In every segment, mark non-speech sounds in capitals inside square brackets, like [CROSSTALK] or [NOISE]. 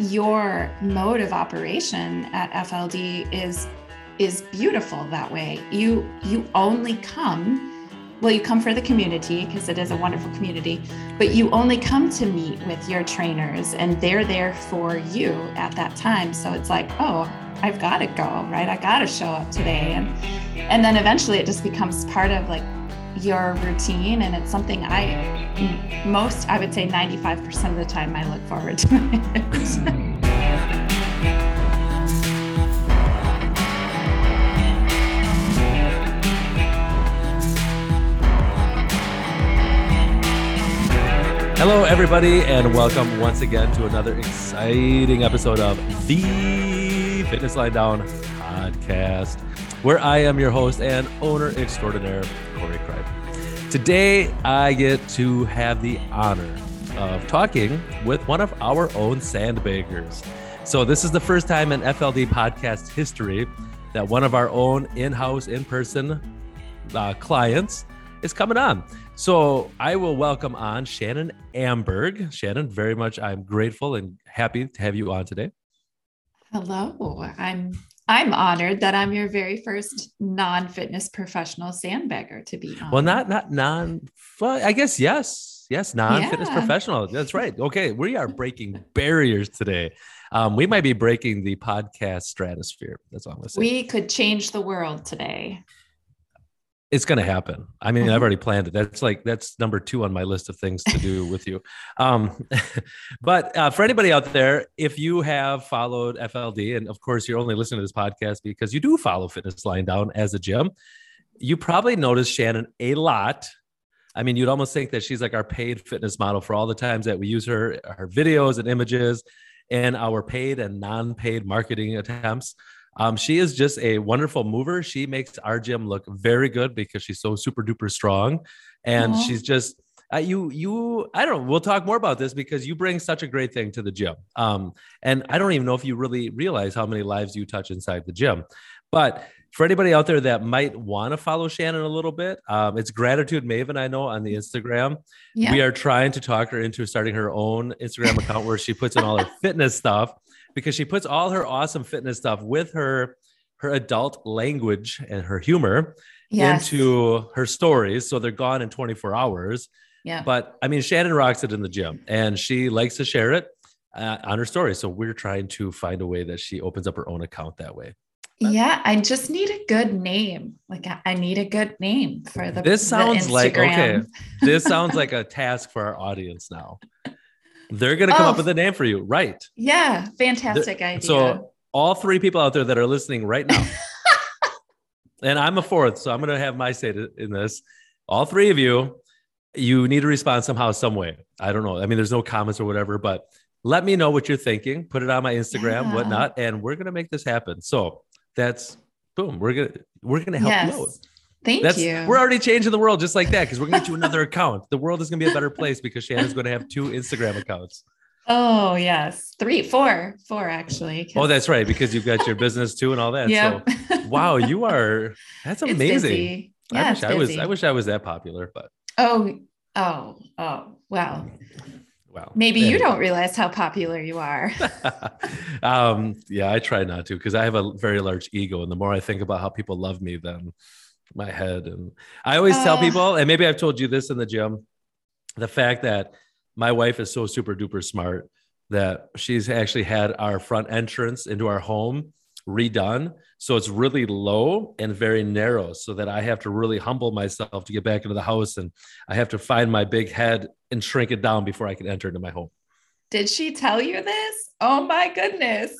your mode of operation at FLD is is beautiful that way. You you only come well you come for the community because it is a wonderful community, but you only come to meet with your trainers and they're there for you at that time. So it's like, "Oh, I've got to go, right? I got to show up today." And and then eventually it just becomes part of like your routine and it's something I most I would say 95% of the time I look forward to it. [LAUGHS] Hello, everybody, and welcome once again to another exciting episode of the Fitness Lying Down podcast, where I am your host and owner extraordinaire, Cory Cripe. Today, I get to have the honor of talking with one of our own sandbaggers. So, this is the first time in FLD podcast history that one of our own in house, in person uh, clients is coming on. So I will welcome on Shannon Amberg. Shannon, very much I'm grateful and happy to have you on today. Hello. I'm I'm honored that I'm your very first non-fitness professional sandbagger to be on. Well, not not non well, I guess yes. Yes, non-fitness yeah. professional. That's right. Okay, we are breaking barriers today. Um, we might be breaking the podcast stratosphere. That's all I'm gonna say. We could change the world today it's going to happen. I mean, I've mm-hmm. already planned it. That's like that's number two on my list of things to do with you. Um, [LAUGHS] but uh, for anybody out there, if you have followed FLD, and of course you're only listening to this podcast because you do follow Fitness Lying Down as a gym, you probably noticed Shannon a lot. I mean, you'd almost think that she's like our paid fitness model for all the times that we use her, her videos and images, and our paid and non-paid marketing attempts. Um, she is just a wonderful mover. She makes our gym look very good because she's so super duper strong, and Aww. she's just uh, you you I don't know. We'll talk more about this because you bring such a great thing to the gym. Um, and I don't even know if you really realize how many lives you touch inside the gym. But for anybody out there that might want to follow Shannon a little bit, um, it's Gratitude Maven. I know on the Instagram. Yeah. We are trying to talk her into starting her own Instagram account where she puts in all her fitness stuff because she puts all her awesome fitness stuff with her her adult language and her humor yes. into her stories so they're gone in 24 hours yeah but i mean shannon rocks it in the gym and she likes to share it uh, on her story so we're trying to find a way that she opens up her own account that way yeah, I just need a good name. Like I need a good name for the. This sounds the like okay. This sounds [LAUGHS] like a task for our audience now. They're going to come oh, up with a name for you, right? Yeah, fantastic They're, idea. So, all three people out there that are listening right now, [LAUGHS] and I'm a fourth, so I'm going to have my say in this. All three of you, you need to respond somehow, some way. I don't know. I mean, there's no comments or whatever, but let me know what you're thinking. Put it on my Instagram, yeah. whatnot, and we're going to make this happen. So that's boom. We're gonna we're gonna help yes. you out. Thank That's, you. We're already changing the world just like that because we're gonna get you another [LAUGHS] account. The world is gonna be a better place because Shannon's gonna have two Instagram accounts. Oh yes, three, four, four actually. Oh, that's right because you've got your business too and all that. Yeah. So, [LAUGHS] wow, you are. That's amazing. Yeah, I wish I was. I wish I was that popular, but. Oh, oh, oh! Wow. Wow. Maybe anyway. you don't realize how popular you are. [LAUGHS] um, yeah, I try not to because I have a very large ego, and the more I think about how people love me, then my head. And I always uh, tell people, and maybe I've told you this in the gym, the fact that my wife is so super duper smart that she's actually had our front entrance into our home redone. So it's really low and very narrow, so that I have to really humble myself to get back into the house and I have to find my big head and shrink it down before I can enter into my home. Did she tell you this? Oh my goodness.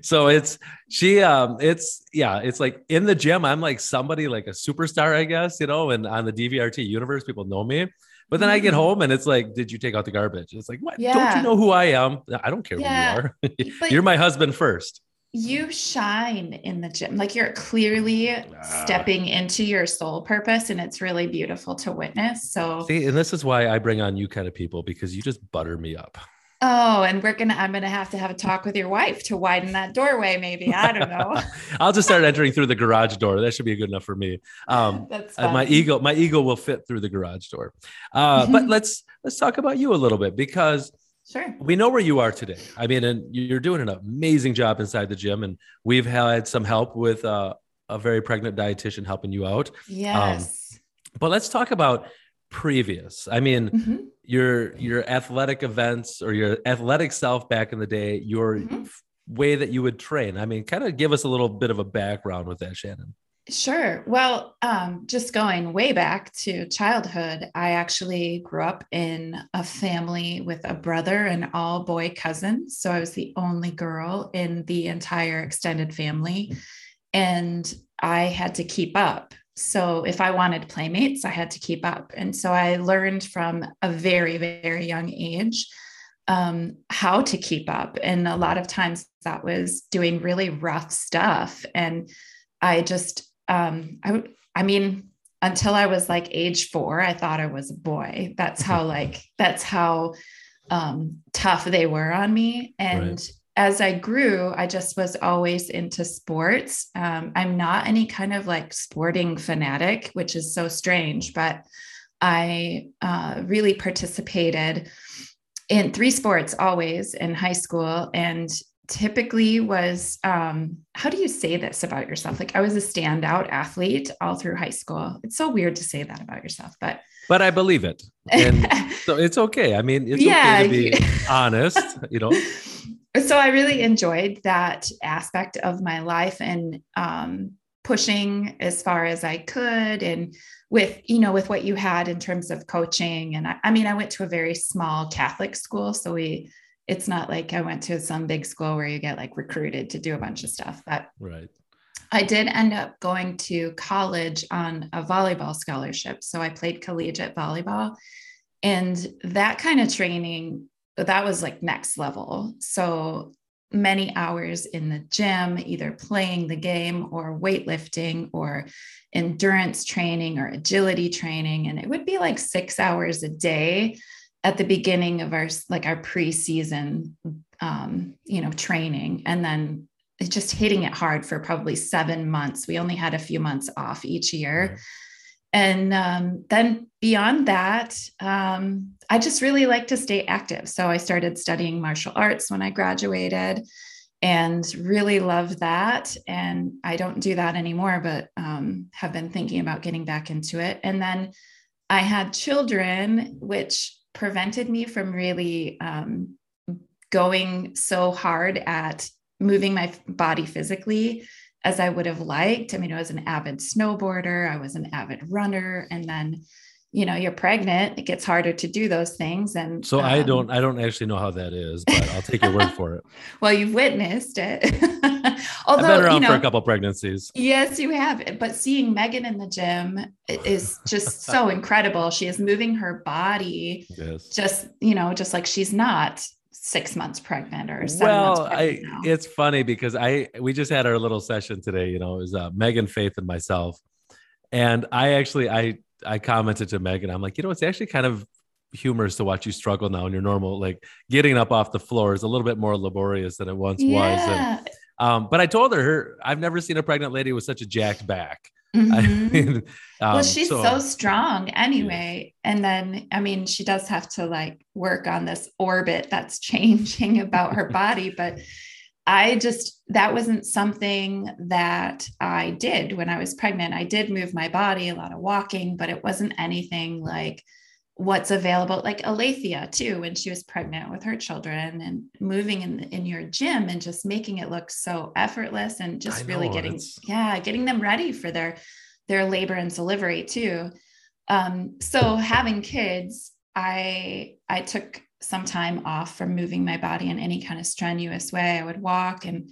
[LAUGHS] so it's she um it's yeah, it's like in the gym I'm like somebody like a superstar I guess, you know, and on the DVRT universe people know me. But then I get mm-hmm. home and it's like, did you take out the garbage? It's like, what? Yeah. Don't you know who I am? I don't care yeah. who you are. [LAUGHS] you're my husband first. You shine in the gym. Like you're clearly ah. stepping into your soul purpose, and it's really beautiful to witness. So, see, and this is why I bring on you kind of people because you just butter me up. Oh, and we're gonna I'm gonna have to have a talk with your wife to widen that doorway, maybe. I don't know. [LAUGHS] I'll just start entering through the garage door. That should be good enough for me. Um [LAUGHS] That's my ego, my ego will fit through the garage door. Uh, but [LAUGHS] let's let's talk about you a little bit because Sure. We know where you are today. I mean, and you're doing an amazing job inside the gym, and we've had some help with uh, a very pregnant dietitian helping you out. Yes. Um, but let's talk about previous. I mean, mm-hmm. your your athletic events or your athletic self back in the day, your mm-hmm. way that you would train. I mean, kind of give us a little bit of a background with that, Shannon. Sure. Well, um, just going way back to childhood, I actually grew up in a family with a brother and all boy cousins. So I was the only girl in the entire extended family. And I had to keep up. So if I wanted playmates, I had to keep up. And so I learned from a very, very young age um, how to keep up. And a lot of times that was doing really rough stuff. And I just um, I would, I mean, until I was like age four, I thought I was a boy. That's how [LAUGHS] like that's how um, tough they were on me. And right. as I grew, I just was always into sports. Um, I'm not any kind of like sporting fanatic, which is so strange, but I uh, really participated in three sports always in high school and typically was um, how do you say this about yourself? Like i was a standout athlete all through high school. It's so weird to say that about yourself but but i believe it. And [LAUGHS] so it's okay. I mean it's yeah, okay to be [LAUGHS] honest you know? So i really enjoyed that aspect of my life and um, pushing as far as i could and with you know with what you had in terms of coaching. And I, I mean i went to a very small catholic school so we it's not like I went to some big school where you get like recruited to do a bunch of stuff. But right. I did end up going to college on a volleyball scholarship. So I played collegiate volleyball. And that kind of training, that was like next level. So many hours in the gym, either playing the game or weightlifting or endurance training or agility training. And it would be like six hours a day at the beginning of our like our preseason um, you know training and then just hitting it hard for probably seven months. We only had a few months off each year. And um, then beyond that um, i just really like to stay active. So i started studying martial arts when i graduated and really love that. And i don't do that anymore but um, have been thinking about getting back into it. And then i had children which prevented me from really um, going so hard at moving my body physically as I would have liked. I mean, I was an avid snowboarder, I was an avid runner, and then you know you're pregnant it gets harder to do those things and so um, i don't i don't actually know how that is but i'll take your word [LAUGHS] for it well you've witnessed it although I've been around you know, for a couple pregnancies yes you have but seeing megan in the gym is just [LAUGHS] so incredible she is moving her body yes. just you know just like she's not six months pregnant or seven well, months I, now. it's funny because I we just had our little session today. You know, it was uh, Megan, Faith, and myself, and I actually I I commented to Megan, I'm like, you know, it's actually kind of humorous to watch you struggle now in your normal, like getting up off the floor is a little bit more laborious than it once yeah. was. And, um, but I told her, her, I've never seen a pregnant lady with such a jacked back. [LAUGHS] Mm-hmm. I mean, um, well, she's so, so strong anyway. Yeah. And then, I mean, she does have to like work on this orbit that's [LAUGHS] changing about her body, but I just, that wasn't something that I did when I was pregnant. I did move my body, a lot of walking, but it wasn't anything like what's available, like Alethea too, when she was pregnant with her children and moving in, in your gym and just making it look so effortless and just really getting, it's... yeah, getting them ready for their, their labor and delivery too. Um, so having kids, I, I took some time off from moving my body in any kind of strenuous way. I would walk and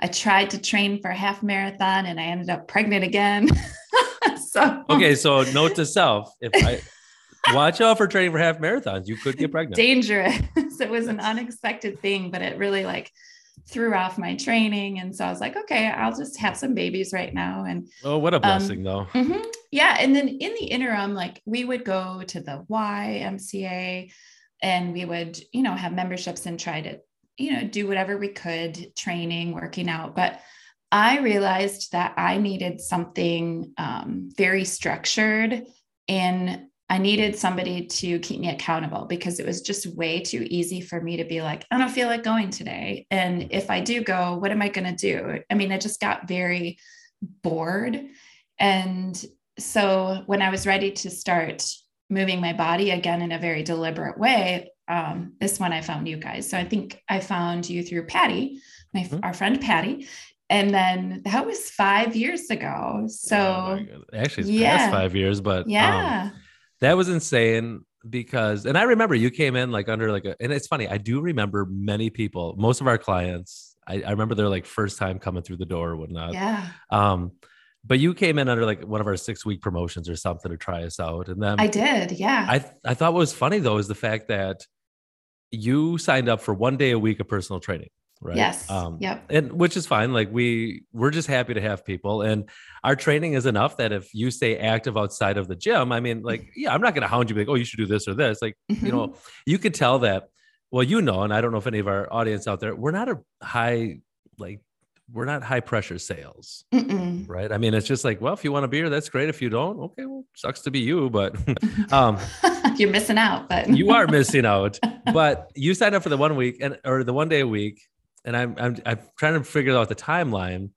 I tried to train for a half marathon and I ended up pregnant again. [LAUGHS] so okay, so note to self: if I [LAUGHS] watch out for training for half marathons, you could get pregnant. Dangerous. [LAUGHS] it was an unexpected thing, but it really like threw off my training. And so I was like, okay, I'll just have some babies right now. And oh, what a um, blessing, um, though. Mm-hmm. Yeah. And then in the interim, like we would go to the YMCA and we would you know have memberships and try to you know do whatever we could training working out but i realized that i needed something um, very structured and I needed somebody to keep me accountable because it was just way too easy for me to be like, I don't feel like going today. And if I do go, what am I going to do? I mean, I just got very bored. And so when I was ready to start moving my body again in a very deliberate way, um, this one I found you guys. So I think I found you through Patty, my mm-hmm. our friend Patty, and then that was five years ago. So oh actually, it's yeah. past five years, but um, yeah, um, that was insane because, and I remember you came in like under like a, and it's funny, I do remember many people, most of our clients, I, I remember they're like first time coming through the door or whatnot. Yeah. Um, but you came in under like one of our six week promotions or something to try us out. And then I did. Yeah. I, I thought what was funny though is the fact that you signed up for one day a week of personal training right yes um yep and which is fine like we we're just happy to have people and our training is enough that if you stay active outside of the gym i mean like yeah i'm not going to hound you like oh you should do this or this like mm-hmm. you know you could tell that well you know and i don't know if any of our audience out there we're not a high like we're not high pressure sales, Mm-mm. right? I mean, it's just like, well, if you want a beer, that's great. If you don't, okay, well, sucks to be you, but [LAUGHS] um, [LAUGHS] you're missing out. But you are missing [LAUGHS] out. But you signed up for the one week and or the one day a week, and I'm I'm I'm trying to figure out the timeline.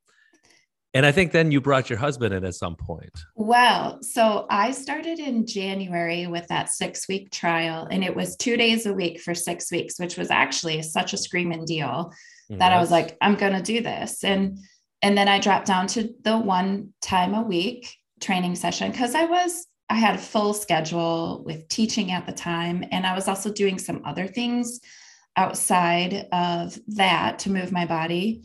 And I think then you brought your husband in at some point. Well, so I started in January with that six week trial, and it was two days a week for six weeks, which was actually such a screaming deal that I was like, I'm going to do this. And, and then I dropped down to the one time a week training session because I was, I had a full schedule with teaching at the time. And I was also doing some other things outside of that to move my body.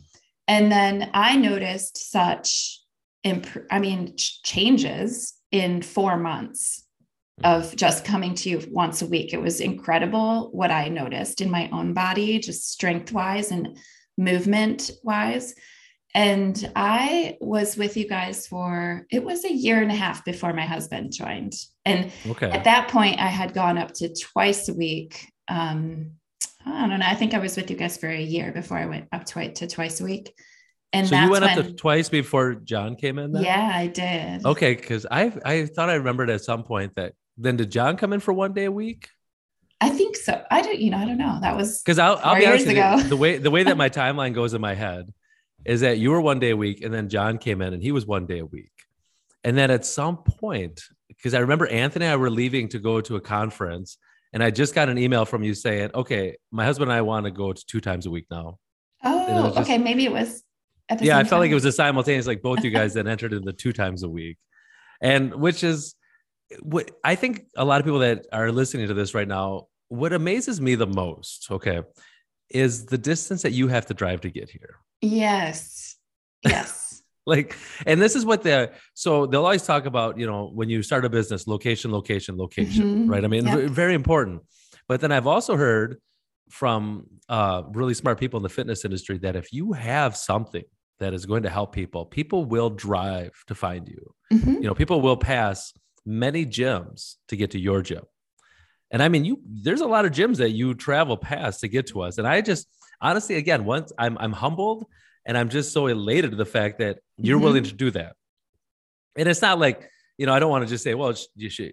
And then I noticed such, imp- I mean, ch- changes in four months of just coming to you once a week. It was incredible what I noticed in my own body, just strength wise and movement wise. And I was with you guys for it was a year and a half before my husband joined. And okay. at that point, I had gone up to twice a week. Um, I don't know. I think I was with you guys for a year before I went up to, to twice a week. And so you went when, up to twice before John came in. Then? Yeah, I did. Okay, because I I thought I remembered at some point that then did John come in for one day a week? I think so. I don't, you know, I don't know. That was because I'll, I'll be honest with you, the way the way that my [LAUGHS] timeline goes in my head is that you were one day a week, and then John came in and he was one day a week, and then at some point, because I remember Anthony and I were leaving to go to a conference, and I just got an email from you saying, "Okay, my husband and I want to go to two times a week now." Oh, just, okay, maybe it was. yeah, I felt time. like it was a simultaneous, like both you guys [LAUGHS] then entered in the two times a week, and which is what I think a lot of people that are listening to this right now, what amazes me the most, okay, is the distance that you have to drive to get here. Yes. Yes. [LAUGHS] like, and this is what the so they'll always talk about, you know, when you start a business, location, location, location, mm-hmm. right? I mean, yep. very important. But then I've also heard from uh, really smart people in the fitness industry that if you have something that is going to help people, people will drive to find you. Mm-hmm. You know, people will pass many gyms to get to your gym. And I mean, you there's a lot of gyms that you travel past to get to us. And I just honestly, again, once I'm I'm humbled and I'm just so elated to the fact that you're mm-hmm. willing to do that. And it's not like, you know, I don't want to just say, well,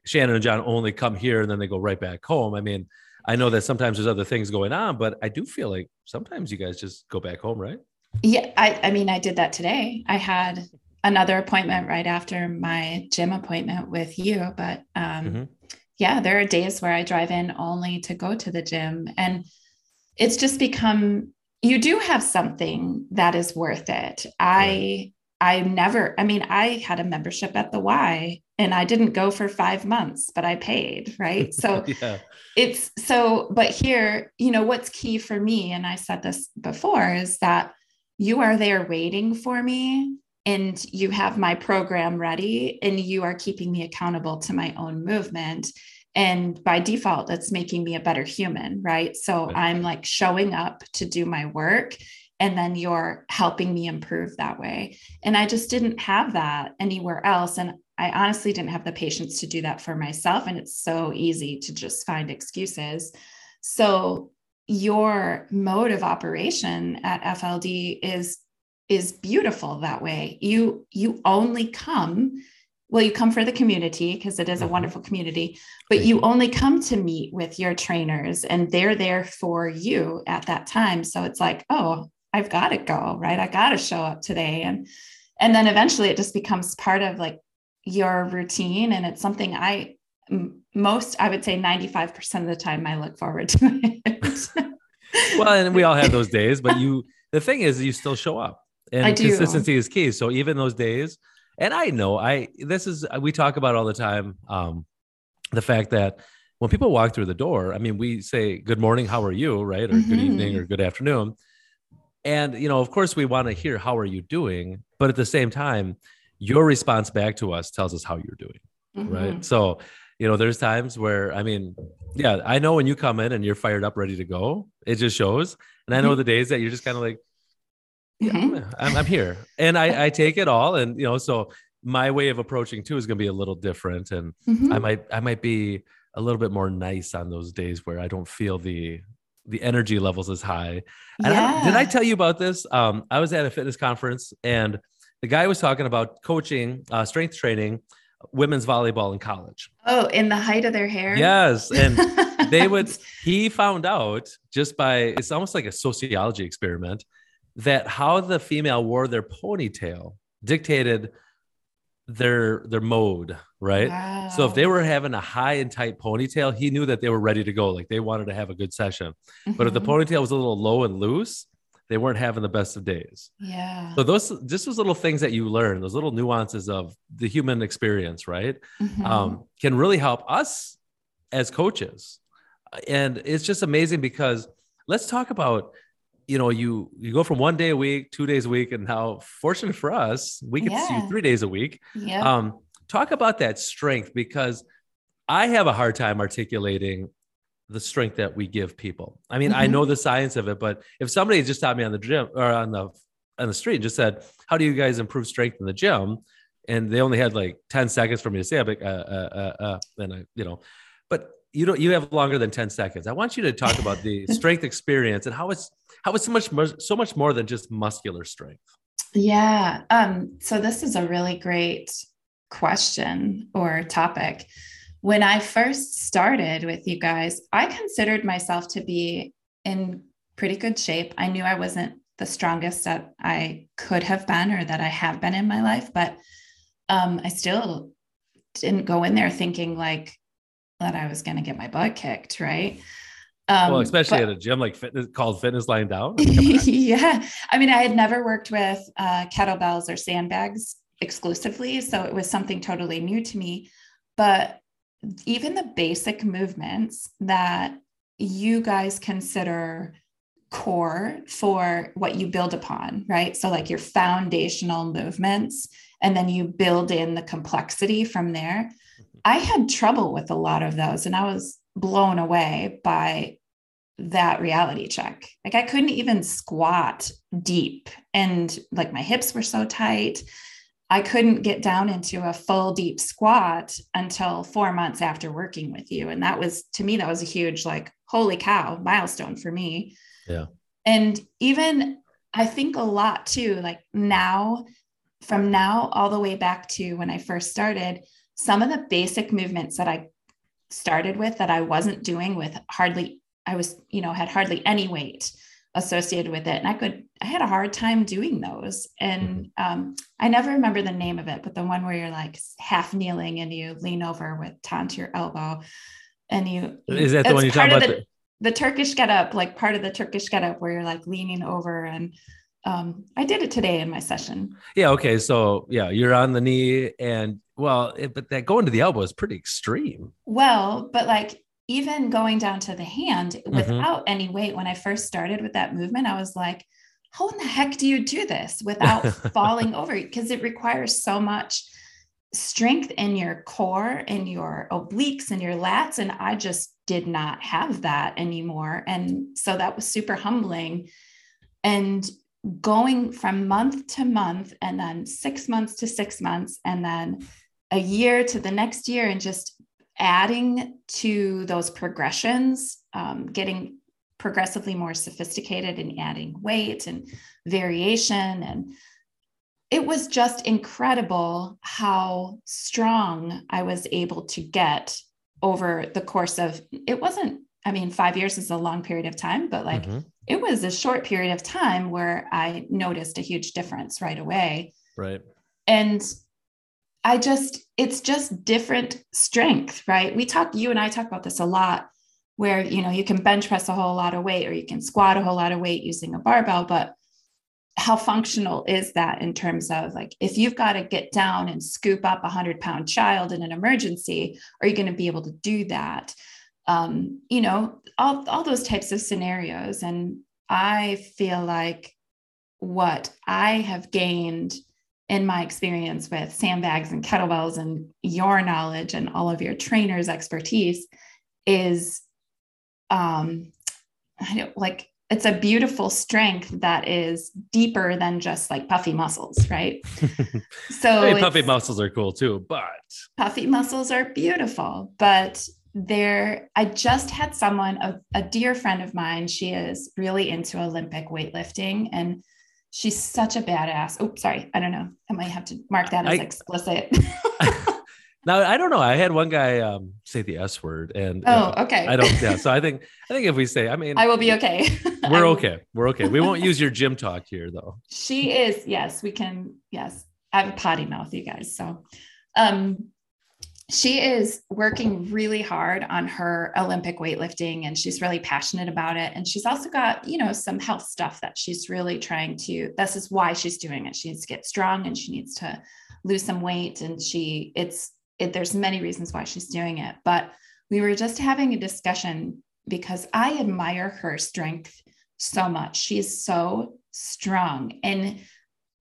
Shannon and John only come here and then they go right back home. I mean, I know that sometimes there's other things going on, but I do feel like sometimes you guys just go back home, right? Yeah, I, I mean, I did that today. I had another appointment right after my gym appointment with you. But um, mm-hmm. yeah, there are days where I drive in only to go to the gym. And it's just become, you do have something that is worth it. I, I never, I mean, I had a membership at the Y and I didn't go for five months, but I paid, right? [LAUGHS] So yeah. it's so, but here, you know, what's key for me, and I said this before, is that you are there waiting for me and you have my program ready and you are keeping me accountable to my own movement. And by default that's making me a better human right? So right. i'm like showing up to do my work and then you're helping me improve that way. And i just didn't have that anywhere else. And i honestly didn't have the patience to do that for myself. And it's so easy to just find excuses. So your mode of operation at fld is is beautiful that way. You you only come well you come for the community because it is a Mhm. wonderful community but you only come to meet with your trainers and they're there for you at that time. So it's like oh i've got to go right? I got to show up today. And and then eventually it just becomes part of like your routine. And it's something i most i would say 95% of the time i look forward to it. [LAUGHS] Well, and we all have those days, but [LAUGHS] you, the thing is, you still show up, and consistency is key. So even those days, and I know I, this is we talk about all the time, um, the fact that when people walk through the door, I mean, we say good morning, how are you, right, or good Mhm. evening, or good afternoon, and you know, of course, we want to hear how are you doing, but at the same time, your response back to us tells us how you're doing Mhm. right? So, you know, there's times where I mean, yeah, I know when you come in and you're fired up, ready to go, it just shows. And I know the days that you're just kind of like, yeah. I'm, I'm here, and I, I take it all, and you know, so my way of approaching too is going to be a little different, and Mhm. I might I might be a little bit more nice on those days where I don't feel the the energy levels as high. And I did I tell you about this? Um, I was at a fitness conference and the guy was talking about coaching, uh, strength training, women's volleyball in college. Oh, in the height of their hair? Yes. And they [LAUGHS] would, he found out just by, it's almost like a sociology experiment that how the female wore their ponytail dictated their their mode right? So if they were having a high and tight ponytail he knew that they were ready to go. Like they wanted to have a good session. But if the Mhm. ponytail was a little low and loose they weren't having the best of days. Yeah. so those just those little things that you learn those little nuances of the human experience right? Mhm. um, can really help us as coaches. And it's just amazing because let's talk about you know you you go from one day a week two days a week and how fortunate for us we get to see you three days a week yeah. um, talk about that strength because I have a hard time articulating the strength that we give people. I mean, I Mhm. know the science of it, but if somebody just stopped me on the gym or on the on the street and just said, "How do you guys improve strength in the gym?" and they only had like ten seconds for me to say, "I'm like, uh, uh, uh, uh," then I, you know, but you don't you have longer than 10 seconds i want you to talk about the [LAUGHS] strength experience and how it's how it's so much more so much more than just muscular strength Yeah. Um, so this is a really great question or topic. When I first started with you guys, I considered myself to be in pretty good shape. I knew I wasn't the strongest that I could have been or that I have been in my life, but um, I still didn't go in there thinking like that I was going to get my butt kicked, right? Um, well especially but- at a gym like fitness called fitness lying down [LAUGHS] I mean, come on. yeah. I mean, I had never worked with uh, kettlebells or sandbags exclusively. So it was something totally new to me. But even the basic movements that you guys consider core for what you build upon, right? So, like your foundational movements, and then you build in the complexity from there. I had trouble with a lot of those, and I was blown away by that reality check. Like I couldn't even squat deep and like my hips were so tight. I couldn't get down into a full deep squat until 4 months after working with you and that was to me that was a huge like holy cow milestone for me. Yeah. And even I think a lot too like now from now all the way back to when I first started some of the basic movements that I started with that I wasn't doing with hardly I was, you know, had hardly any weight associated with it. And I could, I had a hard time doing those. And um, I never remember the name of it, but the one where you're like half kneeling and you lean over with to your elbow. And you, is that the one you're talking about the, the Turkish get up, like part of the Turkish get up where you're like leaning over. And um, I did it today in my session. Yeah. Okay. So yeah, you're on the knee, and well, it, but that going to the elbow is pretty extreme. Well, but like even going down to the hand Mm-hmm. without any weight, when I first started with that movement, I was like, how in the heck do you do this without [LAUGHS] falling over? Because it requires so much strength in your core and your obliques and your lats. And I just did not have that anymore. And so that was super humbling. And going from month to month, and then six months to six months, and then a year to the next year, and just adding to those progressions, um, getting progressively more sophisticated and adding weight and variation. And it was just incredible how strong I was able to get over the course of it wasn't I mean 5 years is a long period of time but like mm-hmm. it was a short period of time where I noticed a huge difference right away. Right. And I just it's just different strength, right? We talk you and I talk about this a lot where you know you can bench press a whole lot of weight or you can squat a whole lot of weight using a barbell but how functional is that in terms of like if you've got to get down and scoop up a 100 pound child in an emergency are you going to be able to do that um, you know all, all those types of scenarios and i feel like what i have gained in my experience with sandbags and kettlebells and your knowledge and all of your trainers expertise is um I don't like it's a beautiful strength that is deeper than just like puffy muscles, right? [LAUGHS] So mean, puffy muscles are cool too, but puffy muscles are beautiful. But there, I just had someone, a, a dear friend of mine, she is really into Olympic weightlifting and she's such a badass. Oh, sorry. I don't know. I might have to mark that as I, explicit. [LAUGHS] [LAUGHS] Now I don't know. I had one guy um, say the S word, and oh, uh, okay. I don't. Yeah. [LAUGHS] So I think I think if we say, I mean, I will be okay. we're okay. We're okay. We won't use your gym talk here, though. She is. Yes, we can. Yes, I have a potty mouth, you guys. So, um, she is working really hard on her Olympic weightlifting, and she's really passionate about it. And she's also got, you know, some health stuff that she's really trying to. This is why she's doing it. She needs to get strong, and she needs to lose some weight and she it's it, there's many reasons why she's doing it, but we were just having a discussion because I admire her strength so much. She's so strong. And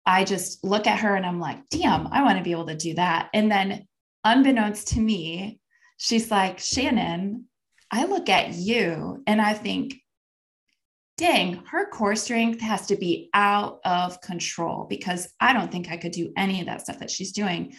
I just look at her and I'm like, damn, I want to be able to do that. And then, unbeknownst to me, she's like, Shannon, I look at you and I think, dang, her core strength has to be out of control because I don't think I could do any of that stuff that she's doing.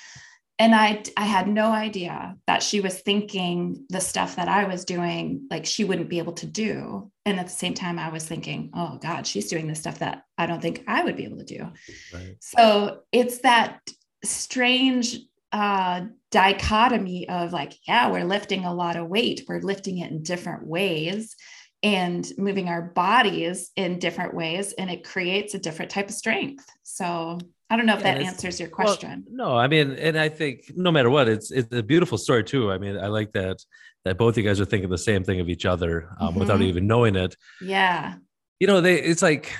And I I had no idea that she was thinking the stuff that I was doing like she wouldn't be able to do. And at the same time I was thinking oh god she's doing the stuff that I don't think I would be able to do. Right. so it's that strange uh, dichotomy of like yeah we're lifting a lot of weight we're lifting it in different ways and moving our bodies in different ways and it creates a different type of strength so I don't know if yeah, that answers your question. Well, no, I mean, and I think no matter what, it's it's a beautiful story too. I mean, I like that that both you guys are thinking the same thing of each other um, mm-hmm. without even knowing it. Yeah. You know, they it's like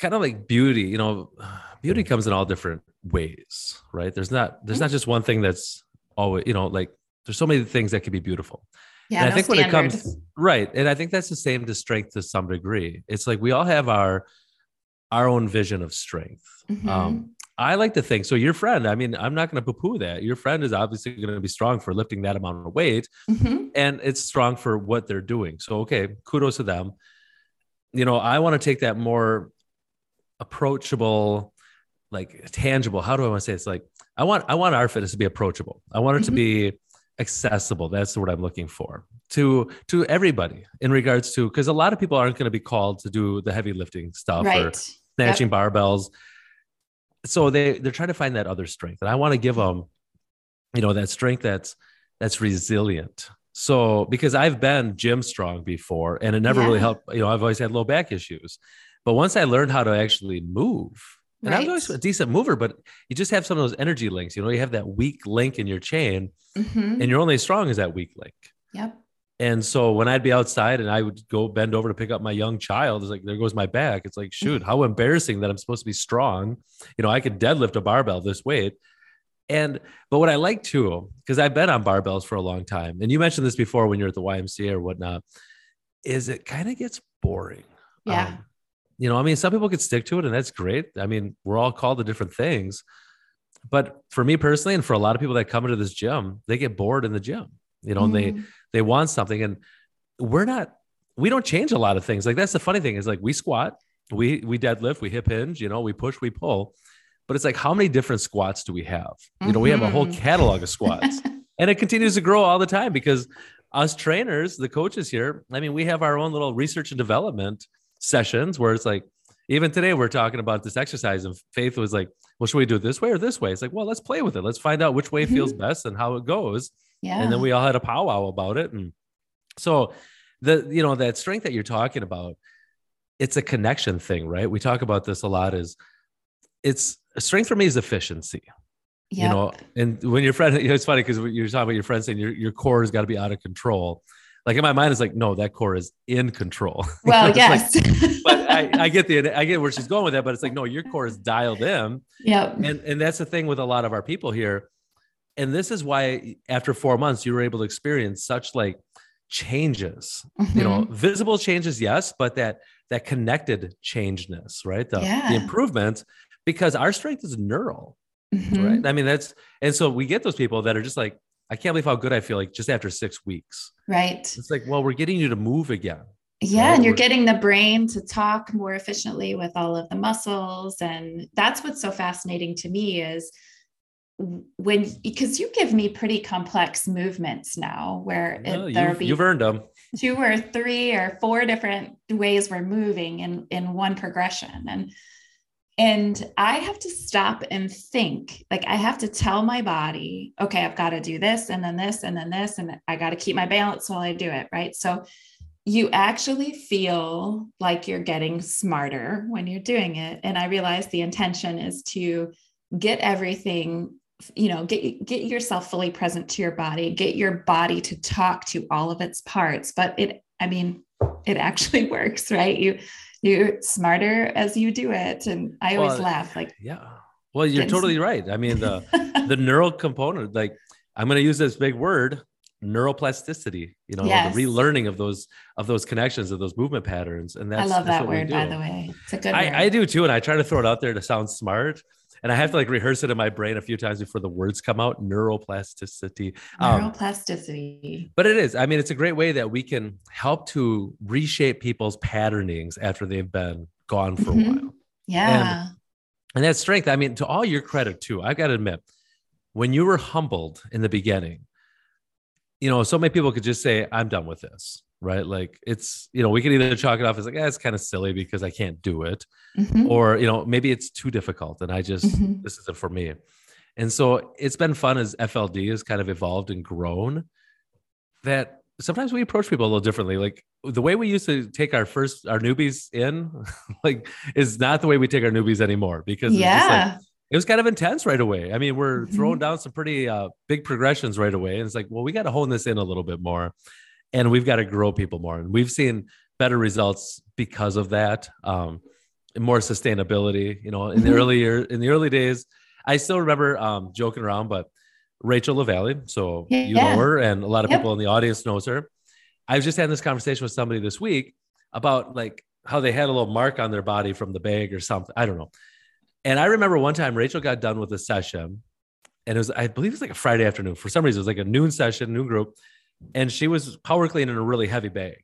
kind of like beauty. You know, [SIGHS] beauty comes in all different ways, right? There's not there's not just one thing that's always you know like there's so many things that can be beautiful. Yeah, and I no think when it comes right, and I think that's the same to strength to some degree. It's like we all have our our own vision of strength. Mm-hmm. Um, I like to think so. Your friend, I mean, I'm not going to poo poo that. Your friend is obviously going to be strong for lifting that amount of weight, mm-hmm. and it's strong for what they're doing. So, okay, kudos to them. You know, I want to take that more approachable, like tangible. How do I want to say it? it's like I want I want our fitness to be approachable. I want it mm-hmm. to be accessible. That's what I'm looking for to to everybody in regards to because a lot of people aren't going to be called to do the heavy lifting stuff right. or snatching yep. barbells so they they're trying to find that other strength and i want to give them you know that strength that's that's resilient so because i've been gym strong before and it never yeah. really helped you know i've always had low back issues but once i learned how to actually move and right. i was always a decent mover but you just have some of those energy links you know you have that weak link in your chain mm-hmm. and you're only as strong as that weak link yep and so when I'd be outside and I would go bend over to pick up my young child, it's like, there goes my back. It's like, shoot, how embarrassing that I'm supposed to be strong. You know, I could deadlift a barbell this weight. And, but what I like too, because I've been on barbells for a long time, and you mentioned this before when you're at the YMCA or whatnot, is it kind of gets boring. Yeah. Um, you know, I mean, some people could stick to it and that's great. I mean, we're all called to different things. But for me personally, and for a lot of people that come into this gym, they get bored in the gym you know, mm. and they mm. they want something, and we're not we don't change a lot of things. Like that's the funny thing is like we squat, we we deadlift, we hip hinge, you know, we push, we pull. But it's like how many different squats do we have? You know, we have a whole mm-hmm. catalog of squats. [LAUGHS] and it continues to grow all the time because us trainers, the coaches here, I mean, we have our own little research and development sessions where it's like even today we're talking about this exercise and Faith was like, well, should we do it this way or this way? It's like, well, let's play with it. Let's find out which way mm-hmm. feels best and how it goes. Yeah. And then we all had a powwow about it. And so the, you know, that strength that you're talking about, it's a connection thing, right? We talk about this a lot is it's strength for me is efficiency. Yep. You know, and when your friend, you [LAUGHS] know, it's funny because you're talking about your friend saying your, your core has got to be out of control. Like in my mind, it's like, no, that core is in control. [LAUGHS] Well, yes. like- [LAUGHS] but I, I get the, I get where she's going with that, but it's like, no, your core is dialed in. Yeah. And, and that's the thing with a lot of our people here. And this is why after four months, you were able to experience such like changes, you know, Mhm. visible changes, yes, but that, that connected changeness, right? The, Yeah. the improvement, because our strength is neural Mhm. right? I mean, that's and so we get those people that are just like, I can't believe how good I feel like just after six weeks. Right. It's like, well, we're getting you to move again. Yeah, right? and you're We're- getting the brain to talk more efficiently with all of the muscles. And that's what's so fascinating to me is when because you give me pretty complex movements now where it, there'll you've, be you've earned them. two or three or four different ways we're moving in in one progression and and i have to stop and think like i have to tell my body okay i've got to do this and then this and then this and i got to keep my balance while i do it right? So you actually feel like you're getting smarter when you're doing it. And i realize the intention is to get everything you know get get yourself fully present to your body get your body to talk to all of its parts. But it i mean it actually [LAUGHS] works right? You you're smarter as you do it and i always Well, laugh like Yeah. Well, you're totally right. I mean, the [LAUGHS] the neural component, like I'm going to use this big word, neuroplasticity. You know, Yes. the relearning of those of those connections of those movement patterns. And that's i love that's that word by the way it's a good word I, I do too, and I try to throw it out there to sound smart. And I have to like rehearse it in my brain a few times before the words come out. Neuroplasticity. Um, neuroplasticity but it is. I mean, it's a great way that we can help to reshape people's patternings after they've been gone for Mhm. a while. yeah And that strength, I mean, to all your credit too, I've got to admit, when you were humbled in the beginning, you know, so many people could just say, I'm done with this, right? Like it's, you know, we can either chalk it off as like, yeah, it's kind of silly because I can't do it. Mhm. Or, you know, maybe it's too difficult and I just, Mhm. this isn't for me. And so it's been fun as FLD has kind of evolved and grown that sometimes we approach people a little differently. Like the way we used to take our first, our newbies in, [LAUGHS] like, is not the way we take our newbies anymore because it's just like, yeah it was kind of intense right away. I mean, we're throwing down some pretty uh, big progressions right away. And it's like, well, we got to hone this in a little bit more and we've got to grow people more. And we've seen better results because of that. Um, and more sustainability, you know, in the Mhm. early year, in the early days, I still remember um, joking around, but Rachel LaValle, so you know her and a lot of Yep. people in the audience knows her. I was just having this conversation with somebody this week about like how they had a little mark on their body from the bag or something. I don't know. And I remember one time Rachel got done with a session and it was, I believe it was like a Friday afternoon. For some reason, it was like a noon session, noon group. And she was power cleaning a really heavy bag.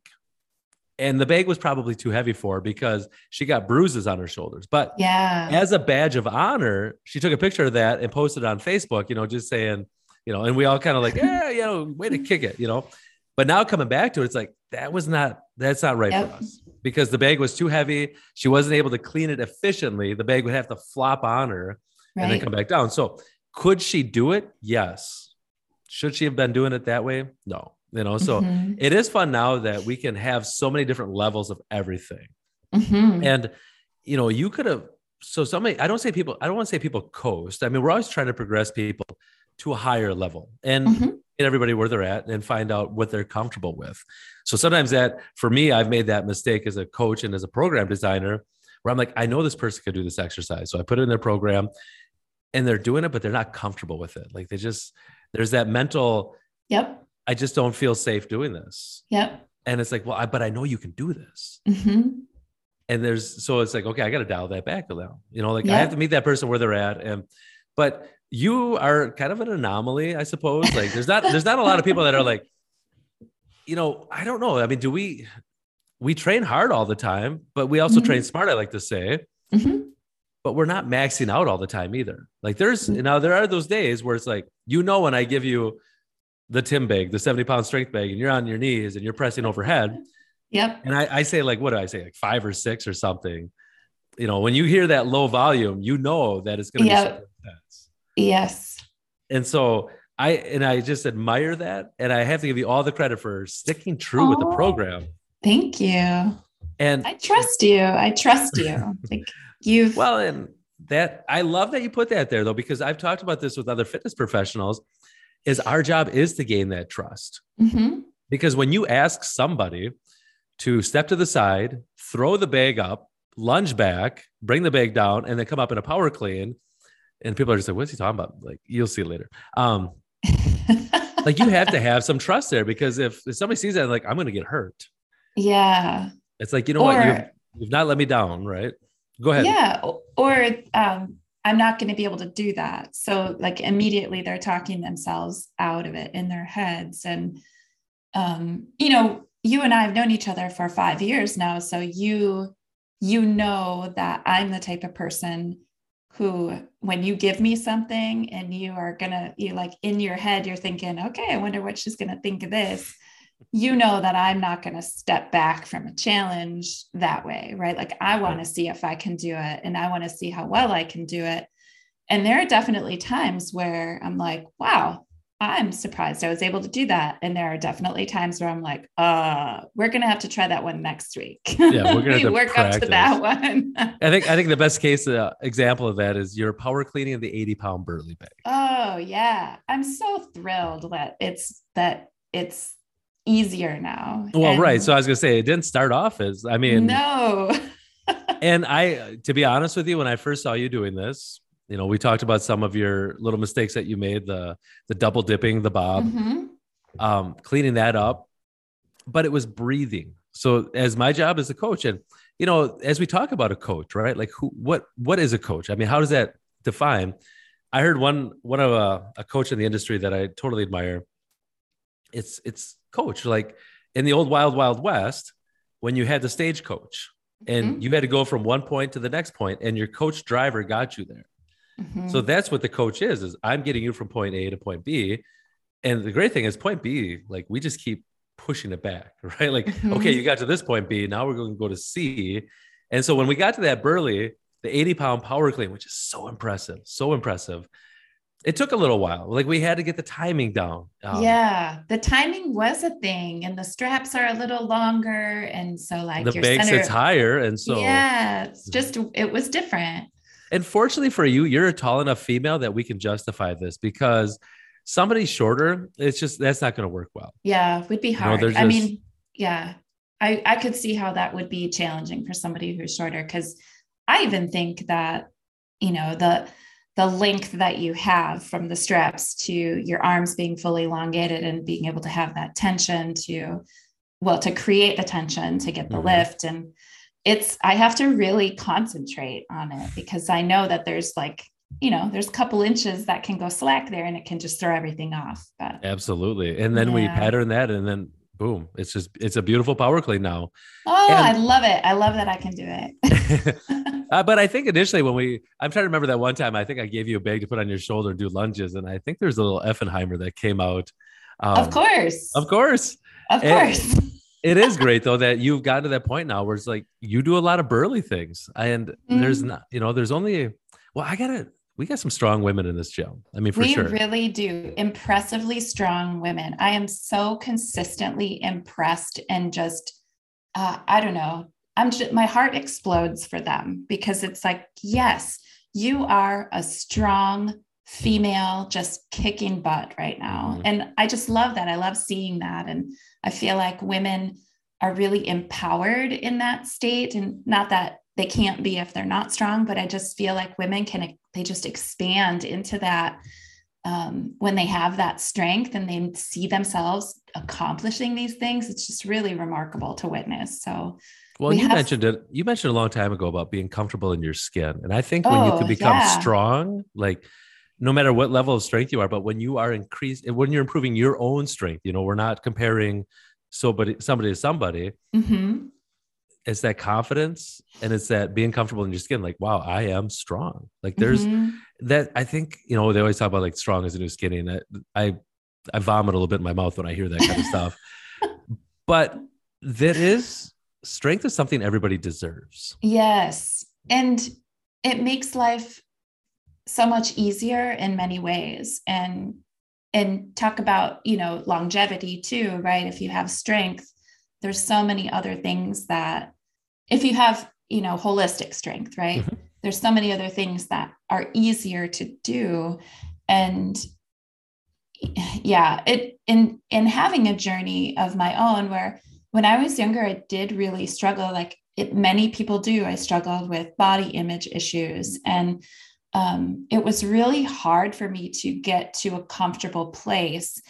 And the bag was probably too heavy for her because she got bruises on her shoulders. But yeah as a badge of honor, she took a picture of that and posted it on Facebook, you know, just saying, you know, and we all kind of like, [LAUGHS] yeah, you know, way to kick it, you know. But now coming back to it, it's like that was not that's not right Yep. for us because the bag was too heavy. She wasn't able to clean it efficiently. The bag would have to flop on her and then come back down. So could she do it? Yes. Should she have been doing it that way? No. You know, so Mhm. it is fun now that we can have so many different levels of everything. Mhm. And you know, you could have so somebody I don't say people, I don't want to say people coast. I mean, we're always trying to progress people to a higher level and Mhm. get everybody where they're at and find out what they're comfortable with. So sometimes that for me, I've made that mistake as a coach and as a program designer where I'm like, I know this person could do this exercise. So I put it in their program and they're doing it, but they're not comfortable with it. Like they just there's that mental, yep I just don't feel safe doing this. yep And it's like, well, I, but I know you can do this. Mhm. and there's so it's like okay i got to dial that back a little you know like i have to meet that person where they're at and but you are kind of an anomaly i suppose like there's not there's not a lot of people that are like you know i don't know i mean do we we train hard all the time but we also Mhm. train smart i like to say Mhm. But we're not maxing out all the time either like there's Mhm. now there are those days where it's like you know when i give you the tim bag the 70 pound strength bag and you're on your knees and you're pressing overhead yep and I, I say like what do I say like five or six or something. you know, when you hear that low volume, you know that it's going to Yeah. be intense. Yes. And so I and I just admire that, and I have to give you all the credit for sticking true with the Oh. program. Thank you. And I trust you. I trust you. Like you've well, and that I love that you put that there though, because I've talked about this with other fitness professionals. Is our job is to gain that trust. Mhm. Because when you ask somebody to step to the side, throw the bag up, lunge back, bring the bag down, and then come up in a power clean, and people are just like, "What's he talking about?" Like you'll see later. Um, [LAUGHS] like you have to have some trust there because if, if somebody sees that, like I'm going to get hurt. yeah. It's like you know what Or- you've, you've not let me down, right? Go ahead. Yeah. Or um, I'm not going to be able to do that. So, like, immediately they're talking themselves out of it in their heads. And, um, you know, you and I have known each other for five years now. So, you, you know that I'm the type of person who, when you give me something and you are going to, you like in your head, you're thinking, okay, I wonder what she's going to think of this you know that I'm not going to step back from a challenge that way, right? Like I want to see if I can do it and I want to see how well I can do it. And there are definitely times where I'm like, wow, I'm surprised I was able to do that. And there are definitely times where I'm like, uh, we're going to have to try that one next week. Yeah, we're gonna [LAUGHS] have to work up to that one. I think I think the best case uh, example of that is your power cleaning of the 80 pound burly bag. oh yeah. I'm so thrilled that it's that it's easier now. Well, And right. So I was gonna say it didn't start off as I mean, no. [LAUGHS] and I to be honest with you, when I first saw you doing this, you know, we talked about some of your little mistakes that you made, the the double dipping, the bob, Mhm. um, cleaning that up, but it was breathing. So as my job as a coach, and you know, as we talk about a coach, right? Like who, what, what is a coach? I mean, how does that define? I heard one one of a, a coach in the industry that I totally admire. It's it's coach like in the old wild wild west when you had the stage coach and Mhm. you had to go from one point to the next point and your coach driver got you there. Mhm. So that's what the coach is, is I'm getting you from point A to point B. And the great thing is point B, like we just keep pushing it back, [LAUGHS] right? Like, Mhm. okay, you got to this point B, now we're going to go to C. And so when we got to that Burly, the 80 pound power clean, which is so impressive, so impressive. It took a little while. Like we had to get the timing down. Um, yeah, the timing was a thing, and the straps are a little longer, and so like the your center. sits higher. And so, yeah, it's just it was different. and fortunately for you, you're a tall enough female that we can justify this because somebody shorter, it's just, that's not going to work well. Yeah, would be know, hard. they're I mean, yeah, I I could see how that would be challenging for somebody who's shorter because I even think that you know the the length that you have from the straps to your arms being fully elongated and being able to have that tension to well to create the tension to get the Mhm. lift and it's i have to really concentrate on it because i know that there's like you know there's a couple inches that can go slack there and it can just throw everything off but Absolutely. And then we pattern that and then boom, it's just, it's a beautiful power clean now. oh And- i love it i love that i can do it [LAUGHS] [LAUGHS] Uh, but I think initially when we, I'm trying to remember that one time, I think I gave you a bag to put on your shoulder and do lunges. And I think there's a little Effenheimer that came out. Um, of course Of course. of And- course [LAUGHS] It is great though that you've gotten to that point now where it's like you do a lot of burly things and there's Mhm. not, you know, there's only, well, I gotta, we got some strong women in this gym. I mean, for we sure. really do impressively strong women i am so consistently impressed and just uh, i don't know i'm just my heart explodes for them because it's like yes you are a strong female just kicking butt right now. Mhm. and i just love that. I love seeing that. And i feel like women are really empowered in that state. And not that they can't be if they're not strong but i just feel like women can they just expand into that um, when they have that strength and they see themselves accomplishing these things. It's just really remarkable to witness. So Well, we you have- mentioned it. You mentioned a long time ago about being comfortable in your skin, and I think when you Oh, can become yeah. strong, like no matter what level of strength you are, but when you are increased, when you're improving your own strength, you know, we're not comparing somebody somebody to somebody. mhm. It's that confidence, and it's that being comfortable in your skin. Like, wow, I am strong. Like, there's Mhm. that. I think you know they always talk about like strong is a new skinny, and I, I I vomit a little bit in my mouth when I hear that kind of stuff. [LAUGHS] But that is strength is something everybody deserves. yes. And it makes life so much easier in many ways. And and talk about you know longevity too right? If you have strength there's so many other things that if you have you know holistic strength right? Mm-hmm. there's so many other things that are easier to do. And yeah it in in having a journey of my own where when i was younger i did really struggle like it, many people do. I struggled with body image issues and um, it was really hard for me to get to a comfortable place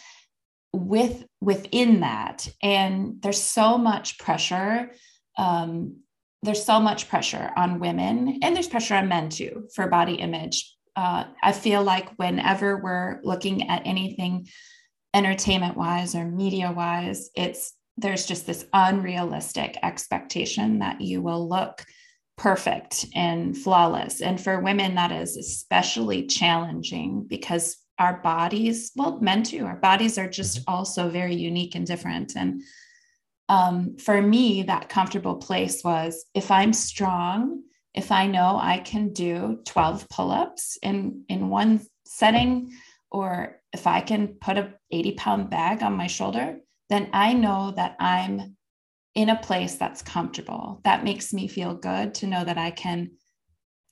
with within that. And there's so much pressure um, there's so much pressure on women and there's pressure on men too for body image. Uh, i feel like whenever we're looking at anything entertainment wise or media wise it's there's just this unrealistic expectation that you will look perfect and flawless. And for women, that is especially challenging because our bodies, well, men too, our bodies are just mm-hmm. also very unique and different. And um, for me, that comfortable place was if I'm strong, if I know I can do 12 pull-ups in, in one setting, or if I can put a 80 pound bag on my shoulder, then I know that I'm in a place that's comfortable. That makes me feel good to know that I can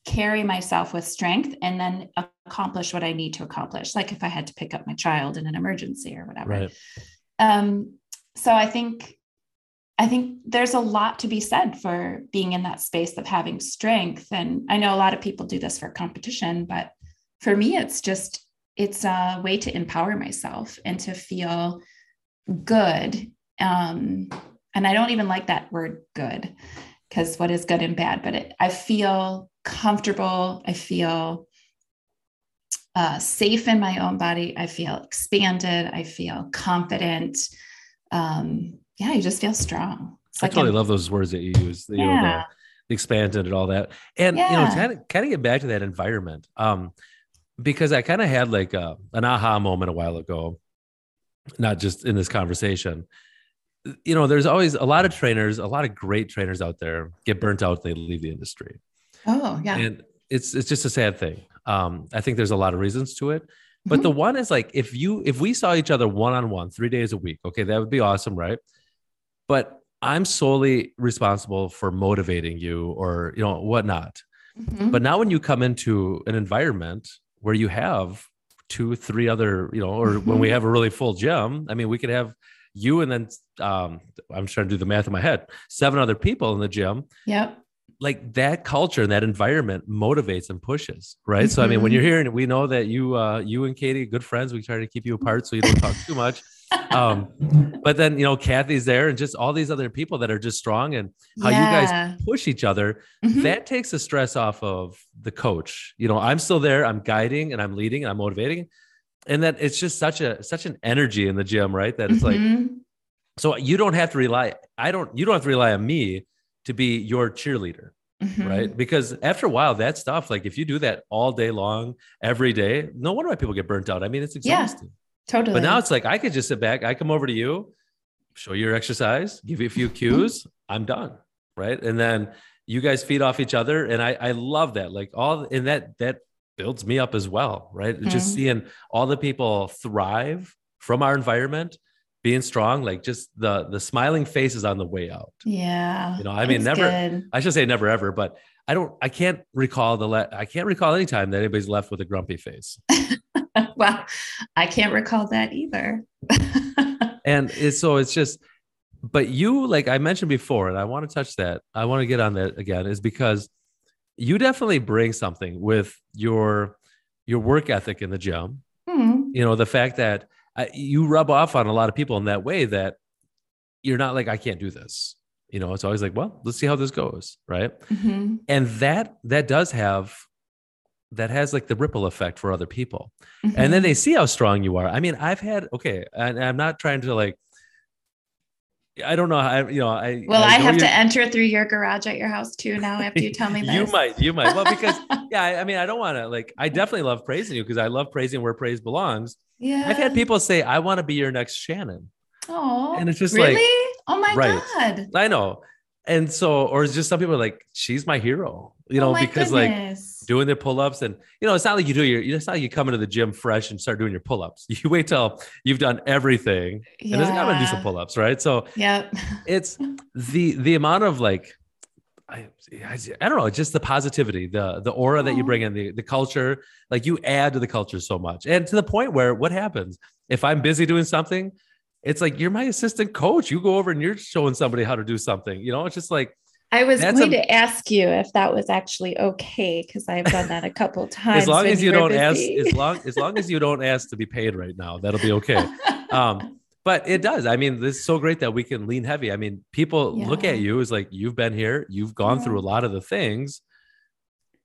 carry myself with strength and then accomplish what I need to accomplish, like if I had to pick up my child in an emergency or whatever. Right. Um, so I think I think there's a lot to be said for being in that space of having strength. And I know a lot of people do this for competition, but for me, it's just it's a way to empower myself and to feel good um, and I don't even like that word good because what is good and bad, but it, I feel comfortable. I feel uh, safe in my own body. I feel expanded. I feel confident. Um, yeah, you just feel strong. It's I like totally love those words that you use. You yeah. know, the expanded and all that. And yeah. you know, kind of kind of get back to that environment. Um, because I kind of had like a, an aha moment a while ago, not just in this conversation, you know, there's always a lot of trainers, a lot of great trainers out there get burnt out. They leave the industry. Oh yeah. And it's, it's just a sad thing. Um, I think there's a lot of reasons to it, but mm-hmm. the one is like, if you, if we saw each other one-on-one three days a week, okay, that would be awesome. Right. But I'm solely responsible for motivating you or, you know, whatnot. Mm-hmm. But now when you come into an environment where you have two, three other, you know, or mm-hmm. when we mm-hmm. have a really full gym, I mean, we could have you and then um, I'm trying to do the math in my head, seven other people in the gym. Yep. Like that culture and that environment motivates and pushes, right? Mm-hmm. So I mean, when you're mm-hmm. here, we know that you, uh, you and Katie, good friends. We try to keep you apart so you don't talk too much. Um, but then you know, Kathy's there, and just all these other people that are just strong, and how yeah. you guys push each other. Mm-hmm. That takes the stress off of the coach. You know, I'm still there. I'm guiding and I'm leading and I'm motivating and that it's just such a such an energy in the gym, right? That it's mm-hmm. like so you don't have to rely. I don't. You don't have to rely on me to be your cheerleader, mm-hmm. right? Because after a while, that stuff, like if you do that all day long, every day, no wonder why people get burnt out. I mean, it's exhausting. Yeah, totally. But now it's like I could just sit back. I come over to you, show you your exercise, give you a few cues. I'm done, right? And then you guys feed off each other, and I I love that. Like all and that that builds me up as well, right? Mm-hmm. Just seeing all the people thrive from our environment, being strong, like just the the smiling faces on the way out. Yeah. You know, I mean, never. Good. I should say never ever, but I don't. I can't recall the. Le- I can't recall any time that anybody's left with a grumpy face. [LAUGHS] [LAUGHS] well, I can't recall that either. [LAUGHS] and it's, so it's just. But you, like I mentioned before, and I want to touch that. I want to get on that again, is because you definitely bring something with your your work ethic in the gym. Mm-hmm. You know, the fact that uh, you rub off on a lot of people in that way that you're not like I can't do this. You know, it's always like, well, let's see how this goes, right? Mm-hmm. And that that does have that has like the ripple effect for other people. Mm-hmm. And then they see how strong you are. I mean, I've had okay, and I'm not trying to like I don't know. I you know I. Well, I, I have to enter through your garage at your house too now after you tell me [LAUGHS] this. you might, you might. Well, because [LAUGHS] yeah, I, I mean, I don't want to like. I definitely love praising you because I love praising where praise belongs. Yeah. I've had people say, "I want to be your next Shannon." Oh. And it's just really? like, oh my right. god! I know, and so, or it's just some people are like, she's my hero, you know, Oh because like goodness. Doing their pull-ups and you know, it's not like you do your, it's not like you come into the gym fresh and start doing your pull-ups. [LAUGHS] You wait till you've done everything and then I'm gonna do some pull-ups, right? So Yep. it's the the amount of like I, I, I don't know, just the positivity, the the aura that you bring in, the the culture, like you add to the culture so much. And to the point where what happens if I'm busy doing something, it's like you're my assistant coach. You go over and you're showing somebody how to do something. You know, it's just like I was That's going a- to ask you if that was actually okay because I've done that a couple times. [LAUGHS] as long as you don't ask, as long as long as you don't ask to be paid right now, that'll be okay. um [LAUGHS] but it does i mean this is so great that we can lean heavy i mean people look at you as like you've been here you've gone through a lot of the things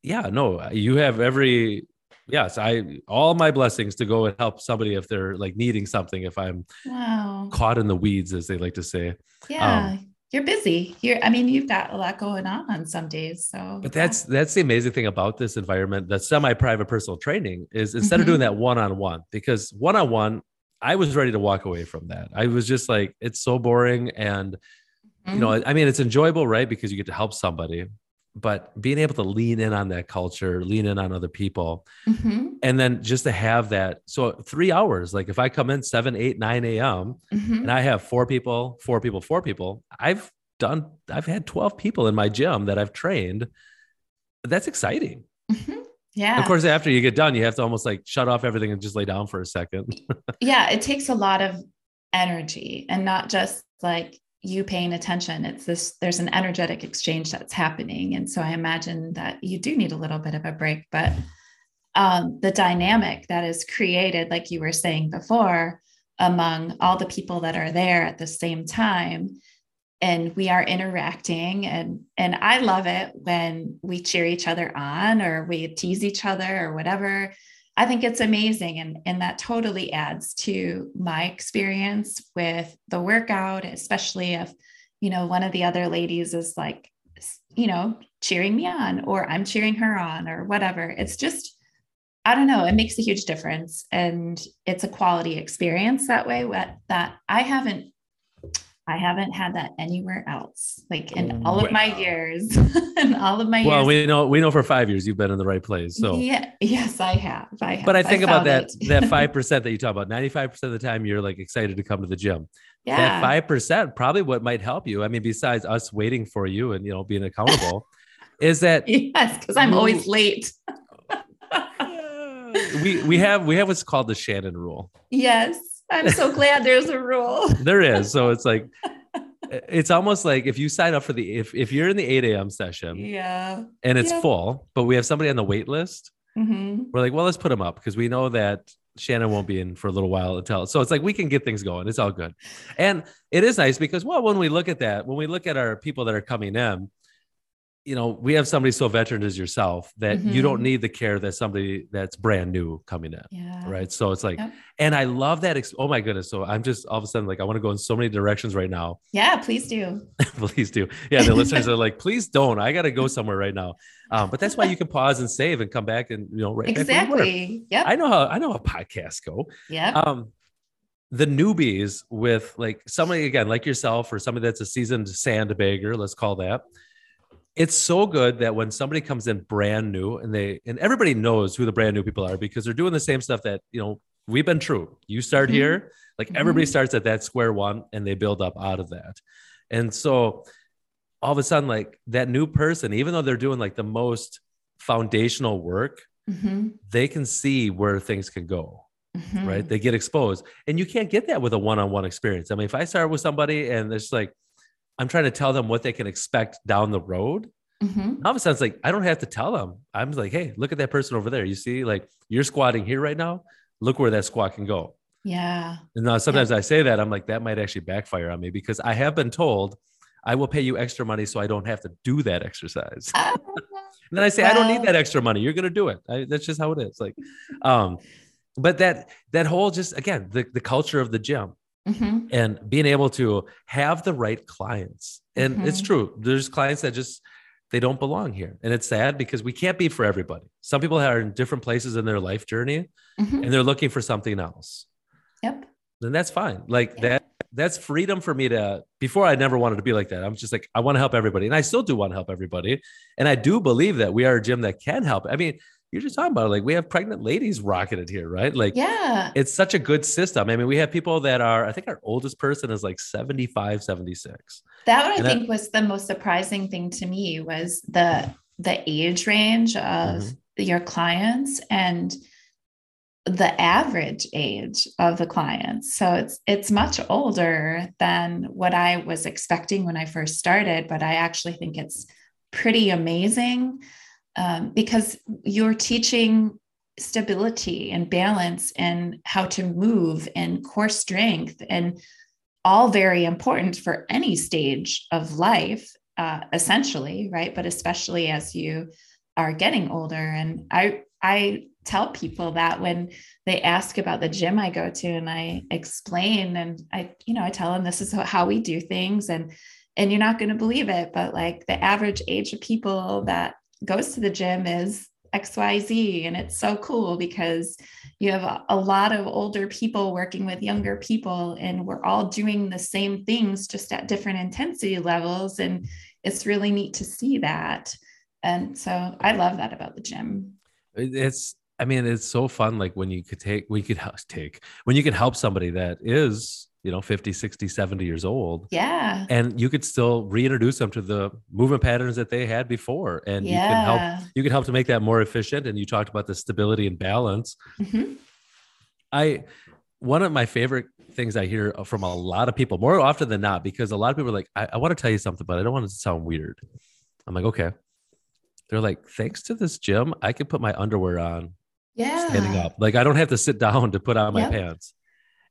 yeah no you have every yes i all my blessings to go and help somebody if they're like needing something if i'm wow. caught in the weeds as they like to say Yeah. You're busy. You're, I mean, you've got a lot going on on some days. So, but that's that's the amazing thing about this environment the semi-private personal training is instead of Mhm. doing that one-on-one because one-on-one i was ready to walk away from that i was just like it's so boring and you know i mean it's enjoyable right because you get to help somebody but being able to lean in on that culture lean in on other people Mhm, and then just to have that so three hours like if i come in 7 8 9 a.m mhm. and i have four people four people four people i've done i've had 12 people in my gym that i've trained that's exciting Mhm. Yeah. of course after you get done you have to almost like shut off everything and just lay down for a second yeah, it takes a lot of energy and not just like you paying attention. It's this, there's an energetic exchange that's happening. And so I imagine that you do need a little bit of a break, but um, the dynamic that is created, like you were saying before, among all the people that are there at the same time and we are interacting and and i love it when we cheer each other on or we tease each other or whatever i think it's amazing and and that totally adds to my experience with the workout especially if you know one of the other ladies is like you know cheering me on or i'm cheering her on or whatever. It's just i don't know it makes a huge difference and it's a quality experience that way that i haven't I haven't had that anywhere else. Like in oh, all of my years, [LAUGHS] in all of my well years. we know we know for five years you've been in the right place so yeah, yes, I have. I have. but I think about that that five [LAUGHS] percent that you talk about. Ninety five percent of the time, you're like excited to come to the gym. yeah. That five percent, probably what might help you. I mean, besides us waiting for you and you know being accountable, [LAUGHS] is that yes, because I'm always late. we we have we have what's called the Shannon rule. Yes, I'm so glad there's a rule. [LAUGHS] There is, so it's like it's almost like if you sign up for the if if you're in the eight a.m. session Yeah. and it's Yeah. full, but we have somebody on the wait list, hmm we're like, well, let's put them up because we know that Shannon won't be in for a little while until. So it's like we can get things going. It's all good, and it is nice because well, when we look at that, when we look at our people that are coming in, you know, we have somebody so veteran as yourself that you don't Mhm. need the care that somebody that's brand new coming in. Yeah. Right. So it's like, Yep. and I love that. Ex- oh my goodness. So I'm just all of a sudden like, I want to go in so many directions right now. Yeah, please do. [LAUGHS] please do. Yeah. The listeners are like, please don't. I got to go somewhere right now. Um, but that's why you can pause and save and come back and, you know, right back where you were. Exactly. Yeah. I know how, I know how podcasts go. Yeah. Um, the newbies with like somebody again, like yourself or somebody that's a seasoned sandbagger, let's call that. It's so good that when somebody comes in brand new and they and everybody knows who the brand new people are because they're doing the same stuff that you know we've been true. You start Mhm. here, like everybody starts at that square one and they build up out of that. And so all of a sudden, like that new person, even though they're doing like the most foundational work, hmm they can see where things can go hmm right? They get exposed, and you can't get that with a one-on-one experience. I mean, if I start with somebody and it's like I'm trying to tell them what they can expect down the road, hmm all of a sudden it's like I don't have to tell them. I'm like, hey, look at that person over there. You see, like you're squatting here right now. Look where that squat can go. Yeah. And now sometimes I say that I'm like that might actually backfire on me because I have been told I will pay you extra money so I don't have to do that exercise. [LAUGHS] And then I say, I don't need that extra money. You're going to do it. I, that's just how it is. Like, um, but that, that whole just, again, the, the culture of the gym mhm. and being able to have the right clients. And it's Mhm. true. There's clients that just, they don't belong here. And it's sad because we can't be for everybody. Some people are in different places in their life journey Mhm. and they're looking for something else. Yep. Then that's fine. Like that, that's freedom for me to before i never wanted to be like that i'm just like i want to help everybody and i still do want to help everybody and i do believe that we are a gym that can help i mean you're just talking about it. like we have pregnant ladies rocketed here right like yeah it's such a good system i mean we have people that are i think our oldest person is like 75 76 that what i think was the most surprising thing to me was the the age range of mm-hmm. your clients and the average age of the clients so it's it's much older than what i was expecting when i first started but i actually think it's pretty amazing um, because you're teaching stability and balance and how to move and core strength and all very important for any stage of life uh, essentially right? But especially as you are getting older. And i i tell people that when they ask about the gym I go to and I explain and I you know I tell them this is how we do things and and you're not going to believe it but like the average age of people that goes to the gym is XYZ and it's so cool because you have a, lot of older people working with younger people and we're all doing the same things just at different intensity levels and it's really neat to see that and so I love that about the gym it's I mean, it's so fun. Like when you could take, we could take, when you can help somebody that is, you know, 50, 60, 70 years old. Yeah. And you could still reintroduce them to the movement patterns that they had before. And yeah. you can help, you can help to make that more efficient. And you talked about the stability and balance. Mm-hmm. I, one of my favorite things I hear from a lot of people more often than not, because a lot of people are like, I, I want to tell you something, but I don't want it to sound weird. I'm like, okay. They're like, thanks to this gym, I can put my underwear on yeah standing up like i don't have to sit down to put on my pants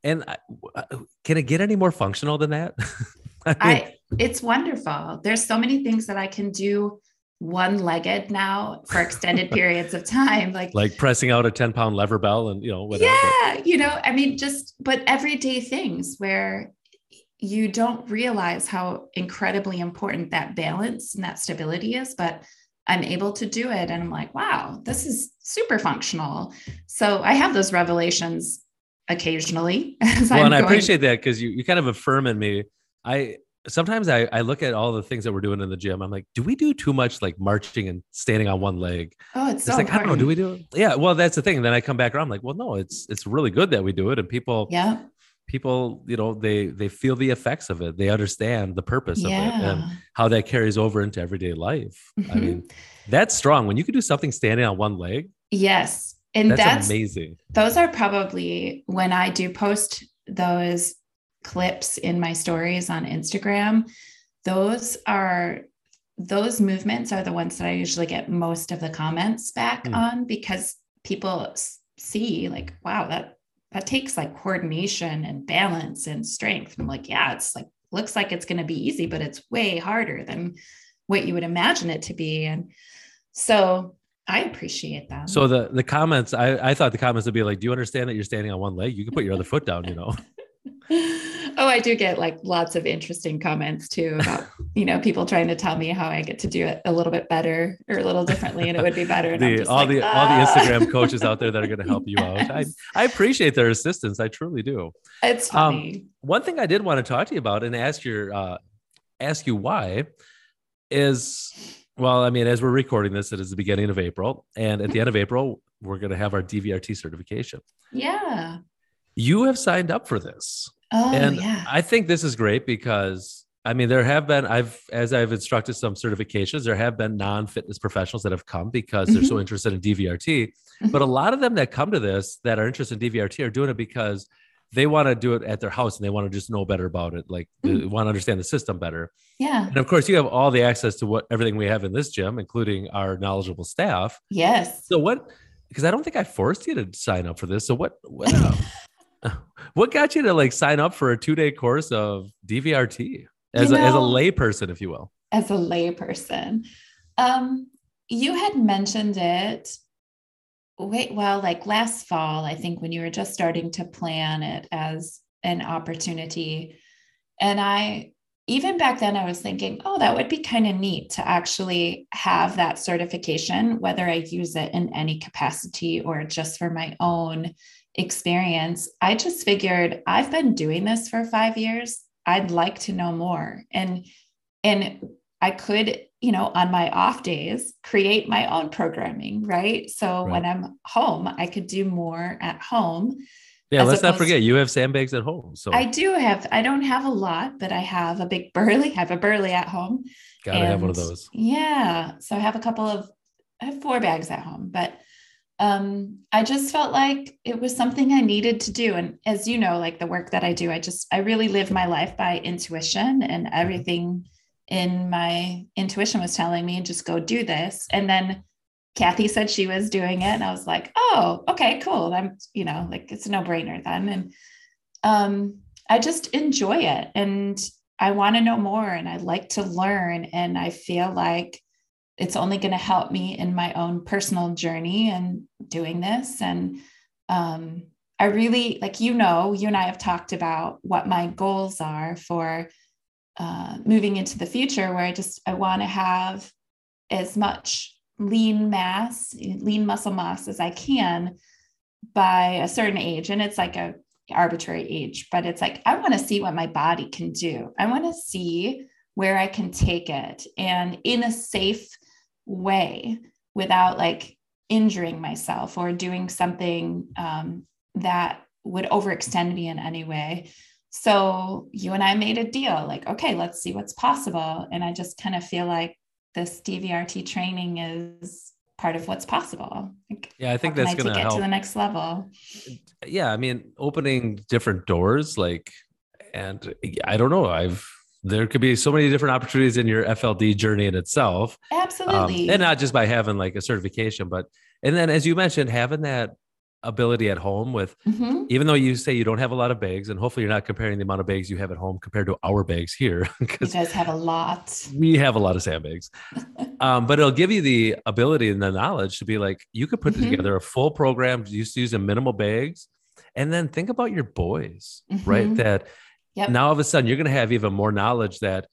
and I, uh, can it get any more functional than that [LAUGHS] I, mean, I it's wonderful there's so many things that i can do one legged now for extended [LAUGHS] periods of time like like pressing out a 10 pound lever bell and you know whatever yeah you know i mean just but everyday things where you don't realize how incredibly important that balance and that stability is but I'm able to do it. And I'm like, wow, this is super functional. So I have those revelations occasionally. [LAUGHS] well, I'm and going. I appreciate that because you, you kind of affirm in me. I sometimes I, I look at all the things that we're doing in the gym. I'm like, do we do too much like marching and standing on one leg? Oh, it's, it's so like, important. I don't know. Do we do it? Yeah. Well, that's the thing. And then I come back around I'm like, well, no, it's, it's really good that we do it. And people, yeah, people you know they they feel the effects of it they understand the purpose yeah. of it and how that carries over into everyday life mm-hmm. i mean that's strong when you can do something standing on one leg yes and that's, that's amazing those are probably when i do post those clips in my stories on instagram those are those movements are the ones that i usually get most of the comments back mm. on because people see like wow that that takes like coordination and balance and strength. I'm like, yeah, it's like looks like it's going to be easy, but it's way harder than what you would imagine it to be. And so I appreciate that. So the the comments, I, I thought the comments would be like, do you understand that you're standing on one leg? You can put your other foot down, you know. [LAUGHS] [LAUGHS] oh, I do get like lots of interesting comments too about, you know, people trying to tell me how I get to do it a little bit better or a little differently and it would be better. the, all like, the ah. all the Instagram coaches out there that are going to help you yes. out. I, [LAUGHS] I appreciate their assistance. I truly do. It's um, funny. Um, one thing I did want to talk to you about and ask your uh ask you why is well, I mean, as we're recording this, it is the beginning of April. And at the end of April, we're going to have our DVRT certification. Yeah. You have signed up for this. Oh, and yeah. I think this is great because I mean, there have been, I've, as I've instructed some certifications, there have been non fitness professionals that have come because mm-hmm. they're so mm-hmm. interested in DVRT. Mm-hmm. But a lot of them that come to this that are interested in DVRT are doing it because they want to do it at their house and they want to just know better about it. Like mm. they want to understand the system better. Yeah. And of course, you have all the access to what everything we have in this gym, including our knowledgeable staff. Yes. So what? Because I don't think I forced you to sign up for this. So what? What? Uh, [LAUGHS] [LAUGHS] what got you to like sign up for a two day course of DVRT as, you know, a, as a lay person, if you will? As a layperson. Um, you had mentioned it wait well like last fall i think when you were just starting to plan it as an opportunity and i even back then i was thinking oh that would be kind of neat to actually have that certification whether i use it in any capacity or just for my own experience, I just figured I've been doing this for five years. I'd like to know more. And and I could, you know, on my off days, create my own programming, right? So right. when I'm home, I could do more at home. Yeah, let's not forget you have sandbags at home. So I do have, I don't have a lot, but I have a big burly, I have a burly at home. Gotta and have one of those. Yeah. So I have a couple of I have four bags at home, but um, I just felt like it was something I needed to do. And as you know, like the work that I do, I just, I really live my life by intuition and mm-hmm. everything in my intuition was telling me, just go do this. And then Kathy said she was doing it. And I was like, oh, okay, cool. I'm, you know, like it's a no brainer then. And um, I just enjoy it. And I want to know more and I like to learn. And I feel like it's only going to help me in my own personal journey and doing this and um, i really like you know you and i have talked about what my goals are for uh, moving into the future where i just i want to have as much lean mass lean muscle mass as i can by a certain age and it's like a arbitrary age but it's like i want to see what my body can do i want to see where i can take it and in a safe way without like injuring myself or doing something um, that would overextend me in any way. So you and I made a deal like, okay, let's see what's possible. And I just kind of feel like this DVRT training is part of what's possible. Like, yeah, I think that's going to help to the next level. Yeah, I mean, opening different doors, like, and I don't know, I've there could be so many different opportunities in your FLD journey in itself. Absolutely. Um, and not just by having like a certification, but, and then as you mentioned, having that ability at home with, mm-hmm. even though you say you don't have a lot of bags, and hopefully you're not comparing the amount of bags you have at home compared to our bags here. [LAUGHS] because you guys have a lot. We have a lot of sandbags. [LAUGHS] um, but it'll give you the ability and the knowledge to be like, you could put mm-hmm. together a full program just using minimal bags. And then think about your boys, mm-hmm. right? That Yep. Now all of a sudden you're going to have even more knowledge that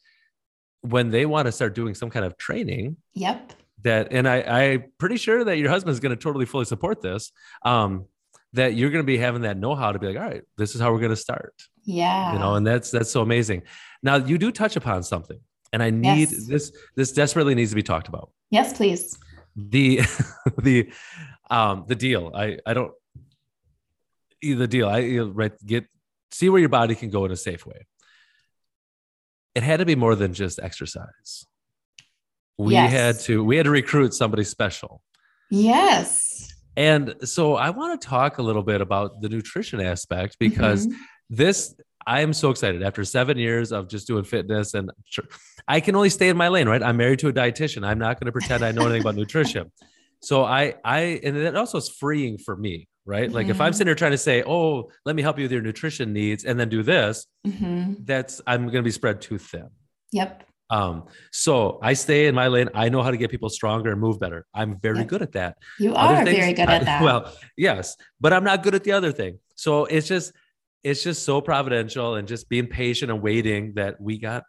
when they want to start doing some kind of training. Yep. That and I I'm pretty sure that your husband's going to totally fully support this. Um, that you're going to be having that know-how to be like, all right, this is how we're going to start. Yeah. You know, and that's that's so amazing. Now you do touch upon something, and I need yes. this. This desperately needs to be talked about. Yes, please. The [LAUGHS] the um the deal. I I don't the deal. I right get see where your body can go in a safe way. It had to be more than just exercise. We yes. had to we had to recruit somebody special. Yes. And so I want to talk a little bit about the nutrition aspect because mm-hmm. this I am so excited after seven years of just doing fitness and I can only stay in my lane, right? I'm married to a dietitian. I'm not going to pretend I know anything about nutrition. [LAUGHS] So I, I, and it also is freeing for me right? Mm-hmm. Like if I'm sitting there trying to say, "Oh, let me help you with your nutrition needs," and then do this, mm-hmm. that's I'm going to be spread too thin. Yep. Um, so I stay in my lane. I know how to get people stronger and move better. I'm very yep. good at that. You Other are things, very good at [LAUGHS] that. I, well, yes, but I'm not good at the other thing. So it's just, it's just so providential and just being patient and waiting that we got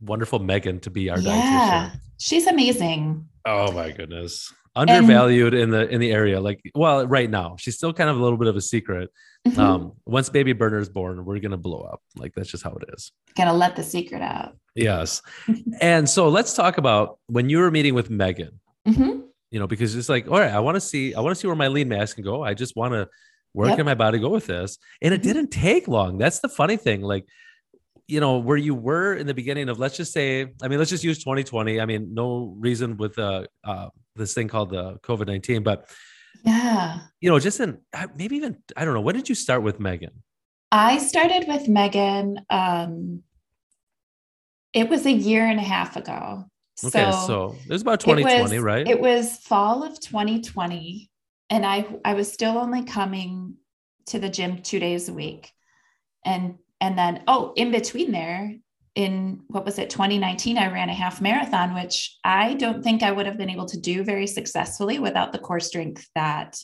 wonderful Megan to be our yeah, dietitian. She's amazing. Oh my goodness undervalued and, in the in the area like well right now she's still kind of a little bit of a secret. Mm-hmm. um once baby burner is born we're gonna blow up. Like that's just how it is. Gonna let the secret out. Yes. [LAUGHS] And so let's talk about when you were meeting with megan. Mm-hmm. you know because it's like all right i want to see i want to see where my lean mass can go. I just want to where yep. can my body go with this. And it mm-hmm. didn't take long. That's the funny thing like you know where you were in the beginning of let's just say i mean let's just use 2020 i mean no reason with uh, uh this thing called the covid-19 but yeah. you know just in maybe even i don't know when did you start with megan? I started with megan um it was a year and a half ago. Okay so, so it was about 2020 it was, right? it was fall of 2020 and i i was still only coming to the gym two days a week. And and then oh in between there in what was it 2019 i ran a half marathon which i don't think i would have been able to do very successfully without the core strength that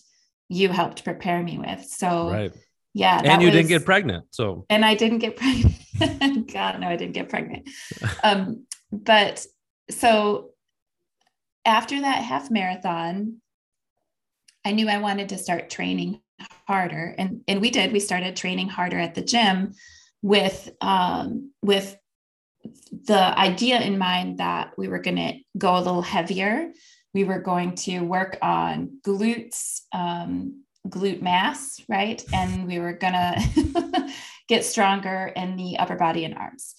you helped prepare me with. So right. yeah and you was, didn't get pregnant so. And i didn't get pregnant. [LAUGHS] God no i didn't get pregnant. [LAUGHS] Um but so after that half marathon i knew i wanted to start training harder. And and we did. We started training harder at the gym with um with the idea in mind that we were going to go a little heavier we were going to work on glutes um, glute mass right? And we were going [LAUGHS] to get stronger in the upper body and arms.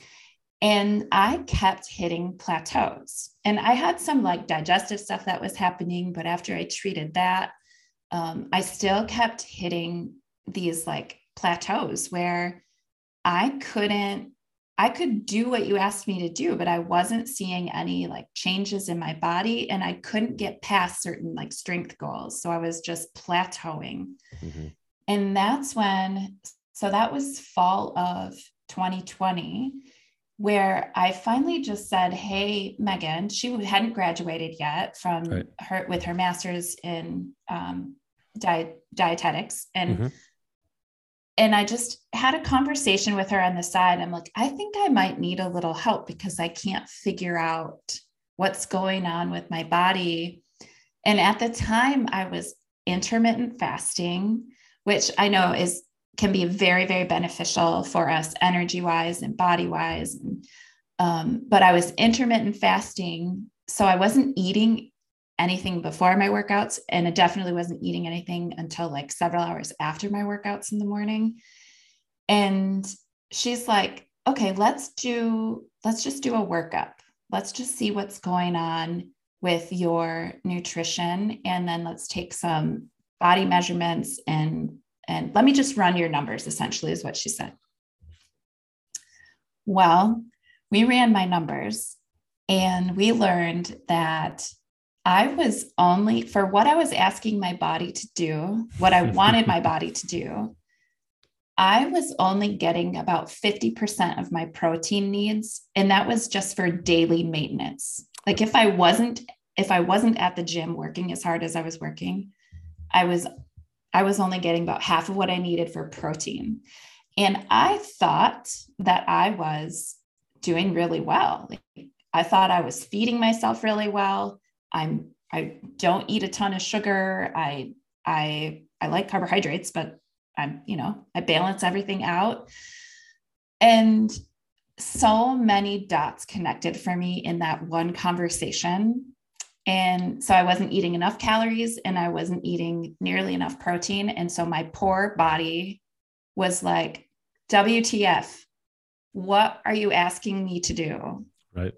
And i kept hitting plateaus. And i had some like digestive stuff that was happening but after i treated that um, I still kept hitting these like plateaus where I couldn't, I could do what you asked me to do, but I wasn't seeing any like changes in my body and I couldn't get past certain like strength goals. So I was just plateauing. Mm-hmm. And that's when, so that was fall of 2020 where I finally just said, "Hey, Megan." She hadn't graduated yet from right. her with her master's in um, diet, dietetics, and mm-hmm. And I just had a conversation with her on the side. I'm like, I think I might need a little help because I can't figure out what's going on with my body. And at the time, I was intermittent fasting, which I know is can be very, very beneficial for us energy wise and body wise. Um, but I was intermittent fasting. So I wasn't eating anything before my workouts. And I definitely wasn't eating anything until like several hours after my workouts in the morning. And she's like, okay, let's do, let's just do a workup. Let's just see what's going on with your nutrition. And then let's take some body measurements and and let me just run your numbers, essentially, is what she said. Well, we ran my numbers and we learned that I was only, for what I was asking my body to do, what I wanted my [LAUGHS] body to do, I was only getting about 50% of my protein needs. And that was just for daily maintenance. Like if I wasn't, if I wasn't at the gym working as hard as I was working, I was I was only getting about half of what I needed for protein. And I thought that I was doing really well. Like, I thought I was feeding myself really well. I'm I don't eat a ton of sugar. I I I like carbohydrates, but I'm, you know, I balance everything out. And so many dots connected for me in that one conversation and so I wasn't eating enough calories and I wasn't eating nearly enough protein. And so my poor body was like, WTF, what are you asking me to do? Right.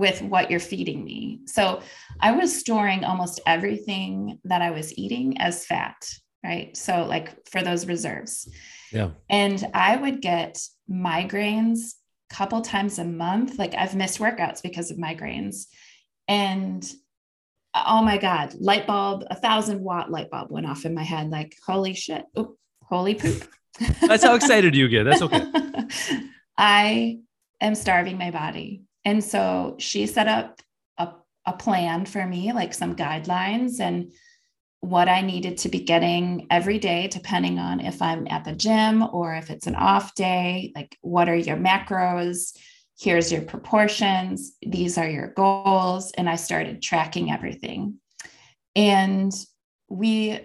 With what you're feeding me. So I was storing almost everything that I was eating as fat. Right. So, like for those reserves. Yeah. And I would get migraines a couple times a month. Like I've missed workouts because of migraines. And oh my god light bulb a thousand watt light bulb went off in my head like holy shit oh, holy poop that's how excited you get that's okay [LAUGHS] i am starving my body and so she set up a, a plan for me like some guidelines and what i needed to be getting every day depending on if i'm at the gym or if it's an off day like what are your macros here's your proportions, these are your goals. And I started tracking everything. And we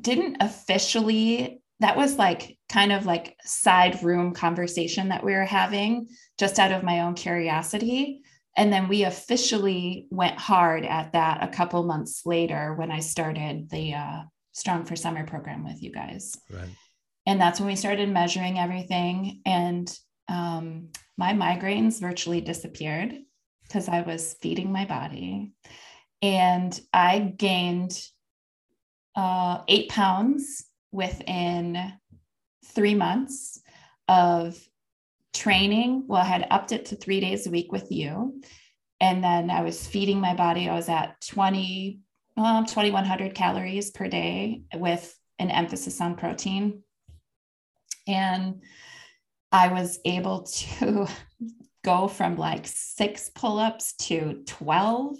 didn't officially, that was like kind of like side room conversation that we were having just out of my own curiosity. And then we officially went hard at that a couple months later when I started the uh, Strong for Summer program with you guys. Right. And that's when we started measuring everything. And um, my migraines virtually disappeared because I was feeding my body. And I gained uh, eight pounds within three months of training. Well, I had upped it to three days a week with you. And then I was feeding my body. I was at 20, um, 2100 calories per day with an emphasis on protein. And I was able to [LAUGHS] go from like six pull-ups to 12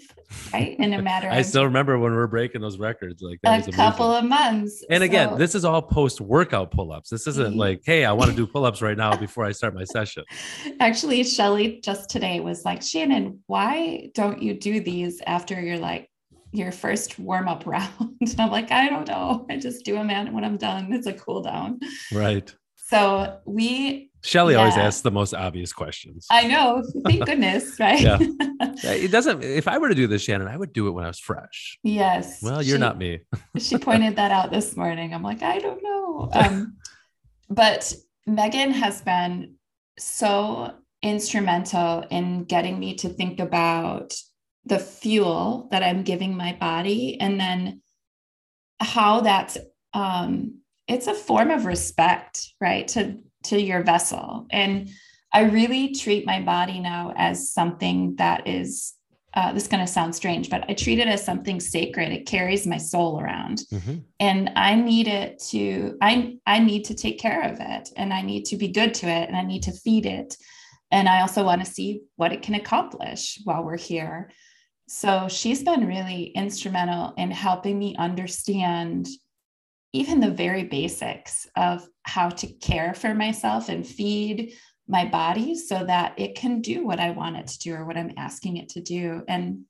right in a [LAUGHS] matter of i still remember when we are breaking those records like there was a couple of months and so, again this is all post-workout pull-ups this isn't mm-hmm. like hey i want to do pull-ups right now before i start my session [LAUGHS] actually shelly just today was like shannon why don't you do these after you're like your first warm up [LAUGHS] round? And I'm like, I don't know. I just do them and when I'm done. It's a cool down. Right. So we Shelly always asks the most obvious questions. I know, thank [LAUGHS] goodness, right? Yeah. [LAUGHS] It doesn't if I were to do this, Shannon, I would do it when I was fresh. yes. Well, you're she- not me. [LAUGHS] she pointed that out this morning. I'm like, I don't know. Um, but Megan has been so instrumental in getting me to think about the fuel that I'm giving my body and then how that's um, it's a form of respect, right? To to your vessel. And I really treat my body now as something that is uh, this is going to sound strange, but I treat it as something sacred. It carries my soul around, Mhm. and I need it to. I I need to take care of it, and I need to be good to it, and I need to feed it, and I also want to see what it can accomplish while we're here. So she's been really instrumental in helping me understand even the very basics of how to care for myself and feed my body so that it can do what I want it to do or what I'm asking it to do. And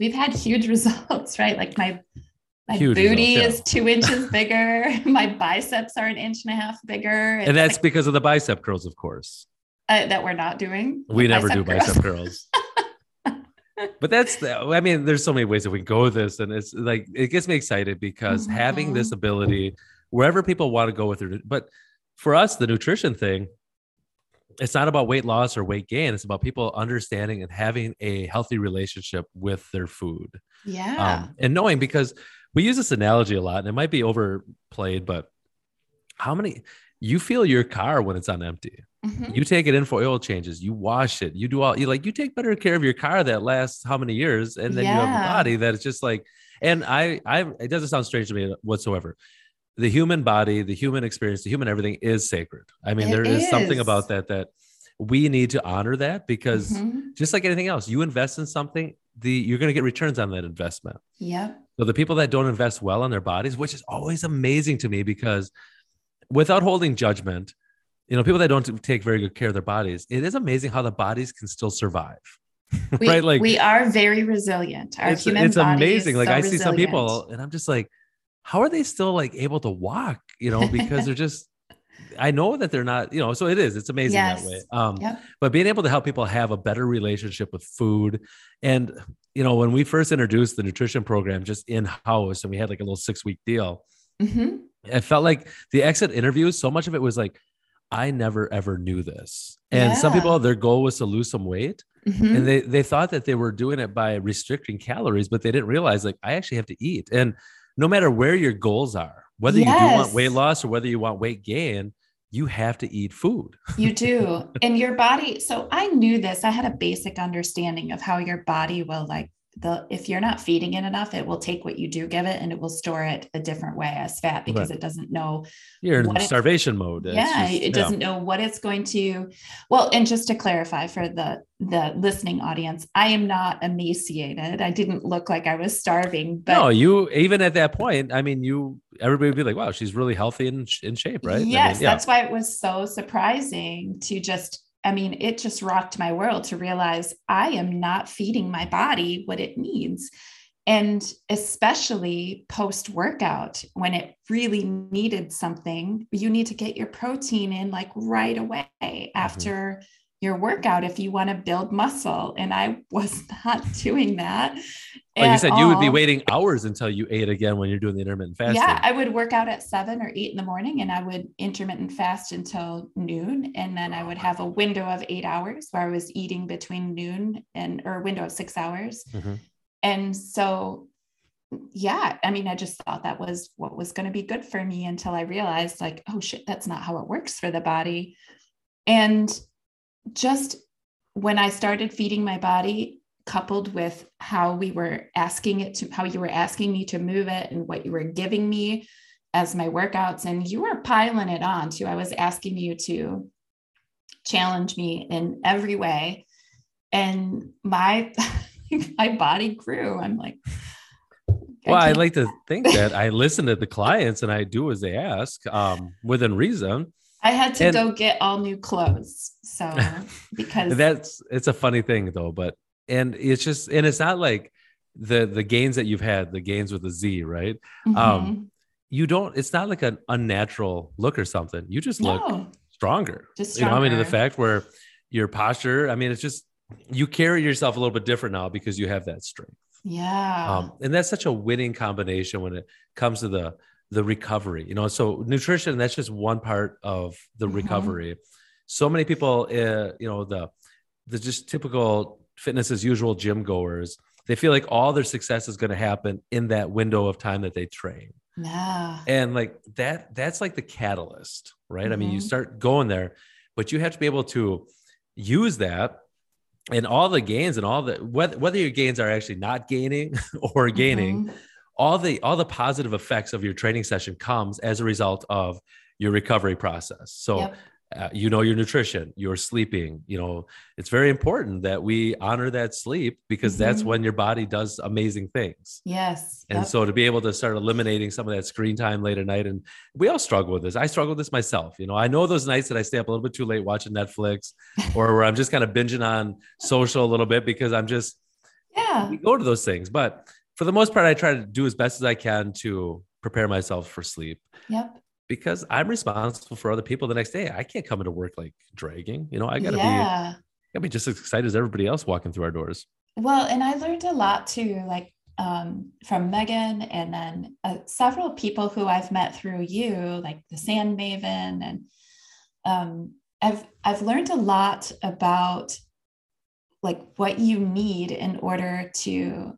we've had huge [LAUGHS] results, right? Like my my Huge booty results, is two inches bigger. [LAUGHS] My biceps are an inch and a half bigger. It's And that's like, because of the bicep curls, of course. uh, that we're not doing. We never Bicep do bicep curls. [LAUGHS] but that's the, I mean, there's so many ways that we go with this. And it's like, it gets me excited because having this Mhm. ability, wherever people want to go with it, but for us, the nutrition thing, it's not about weight loss or weight gain. It's about people understanding and having a healthy relationship with their food. Yeah. Um, and knowing because we use this analogy a lot and it might be overplayed, but how many you feel your car when it's on empty? Mhm. You take it in for oil changes, you wash it, you do all you like, you take better care of your car that lasts how many years, and then you have a Yeah. body that is just like, and I, I, it doesn't sound strange to me whatsoever. The human body, the human experience, the human everything is sacred. I mean, It there is something about that that we need to honor that because Mhm. just like anything else, you invest in something, the you're going to get returns on that investment. Yeah. So the people that don't invest well on their bodies, which is always amazing to me because without holding judgment, you know, people that don't take very good care of their bodies, it is amazing how the bodies can still survive. [LAUGHS] We, right? Like we are very resilient. Our it's, human it's body is amazing. Like so I see some people and I'm just like, how are they still like able to walk? You know, because they're just I know that they're not, you know, so it is. It's amazing Yes. that way. Um, Yep. but being able to help people have a better relationship with food and you know when we first introduced the nutrition program just in house and we had like a little six week deal Mhm. It felt like the exit interviews so much of it was like i never ever knew this and some people their goal was to lose some weight Mhm. and they they thought that they were doing it by restricting calories but they didn't realize like i actually have to eat and no matter where your goals are whether you do want weight loss or whether you want weight gain you have to eat food [LAUGHS] You do. And your body. So I knew this. I had a basic understanding of how your body will like the if you're not feeding it enough, it will take what you do give it and it will store it a different way as fat because it doesn't know. you're in starvation mode It's yeah, just- it doesn't know what it's going to. Well, and just to clarify for the the listening audience, I am not emaciated. I didn't look like I was starving, but no, you even at that point, I mean, you everybody would be like, "Wow, she's really healthy and in shape, right?" I mean, Yes, yeah. that's why it was so surprising to just, I mean, it just rocked my world to realize I am not feeding my body what it needs. And especially post workout, when it really needed something, you need to get your protein in like right away Mm-hmm. Your workout if you want to build muscle. And I was [LAUGHS] not doing that. Like you at said, you would be waiting hours until you ate again when you're doing the intermittent fasting. Yeah, I would work out at seven or eight in the morning and I would intermittent fast until noon. And then I would have a window of eight hours where I was eating between noon and or a window of six hours. Mhm. And so yeah, I mean, I just thought that was what was going to be good for me until I realized, like, oh shit, that's not how it works for the body. And just when I started feeding my body, coupled with how we were asking it to, how you were asking me to move it and what you were giving me as my workouts, and you were piling it on too. I was asking you to challenge me in every way. And my [LAUGHS] my body grew. I'm like, Well, I can't- like to think that I listen to the clients and I do as they ask, um, within reason. I had to and- go get all new clothes. So [LAUGHS] because That's it's a funny thing though, but and it's just and it's not like the the gains that you've had, the gains with a Z, right? Mhm. Um, you don't. It's not like an unnatural look or something. You just look no, stronger. just stronger. You know, I mean, to the fact where your posture. I mean, it's just you carry yourself a little bit different now because you have that strength. Yeah. um, and that's such a winning combination when it comes to the the recovery you know so nutrition that's just one part of the Mhm. recovery so many people uh, you know the the just typical fitness as usual gym goers they feel like all their success is going to happen in that window of time that they train yeah. and like that that's like the catalyst right i mean you Mhm. start going there but you have to be able to use that and all the gains and all the whether, whether your gains are actually not gaining [LAUGHS] or gaining Mhm. All the all the positive effects of your training session comes as a result of your recovery process so Yep. uh, you know your nutrition your sleeping you know it's very important that we honor that sleep because that's Mhm. when your body does amazing things Yes. and Yep. so to be able to start eliminating some of that screen time late at night, and we all struggle with this. I struggle with this myself. You know, I know those nights that I stay up a little bit too late watching Netflix, [LAUGHS] or where I'm just kind of binging on social a little bit because I'm just yeah. we go to those things. But for the most part, I try to do as best as I can to prepare myself for sleep Yep. because I'm responsible for other people the next day. I can't come into work like dragging. You know, I gotta be yeah. gotta be just as excited as everybody else walking through our doors. Well, and I learned a lot too, like um, from Megan, and then uh, several people who I've met through you, like the Sand Maven, and um, I've I've learned a lot about like what you need in order to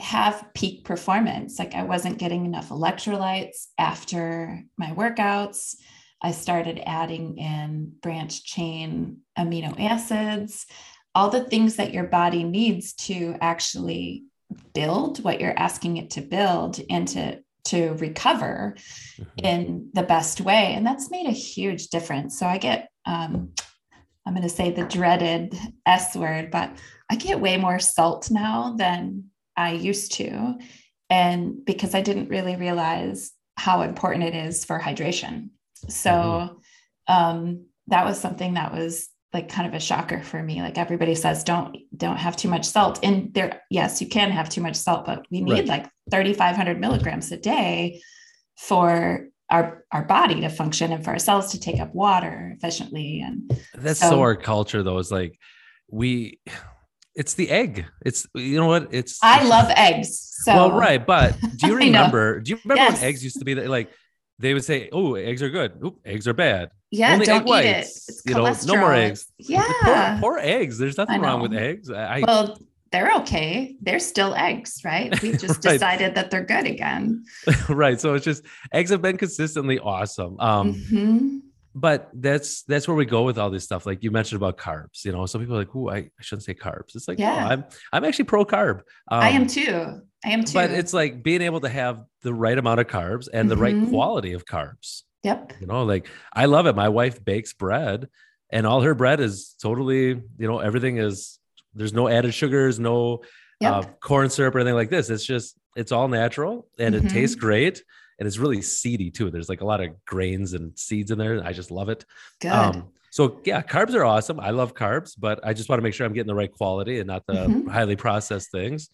have peak performance. Like I wasn't getting enough electrolytes after my workouts. I started adding in branch chain amino acids, all the things that your body needs to actually build what you're asking it to build and to to recover Mhm. in the best way and that's made a huge difference so i get um, i'm going to say the dreaded s word but i get way more salt now than i used to and because i didn't really realize how important it is for hydration so um, that was something that was like kind of a shocker for me like everybody says don't don't have too much salt and there yes you can have too much salt but we need Right. like 3500 milligrams a day for our our body to function and for our cells to take up water efficiently and That's So- so our culture, though. Is like we, it's the egg. It's you know what? It's i it's- love eggs so well, right. But do [LAUGHS] you remember? Do you remember Yes. when eggs used to be that, like they would say, "Oh, eggs are good. Oop, eggs are bad. yeah only don't egg eat it it's you know, no more eggs. Yeah poor, poor eggs. There's nothing wrong with eggs. I, well they're okay they're still eggs right we [LAUGHS] just Right. decided that they're good again [LAUGHS] right. So it's just eggs have been consistently awesome. Um, Mhm. But that's that's where we go with all this stuff. Like you mentioned about carbs. You know, some people are like, "Ooh, I, I shouldn't say carbs." It's like, Yeah. no, I'm I'm actually pro carb. Um, i am too i am too but it's like being able to have the right amount of carbs and the right Mhm. quality of carbs yep you know like i love it my wife bakes bread and all her bread is totally you know everything is there's no added sugars no yep uh, corn syrup or anything like this it's just it's all natural and Mhm. it tastes great and it's really seedy too. There's like a lot of grains and seeds in there i just love it. Good. Um so yeah carbs are awesome. I love carbs but i just want to make sure i'm getting the right quality and not the Mhm. highly processed things.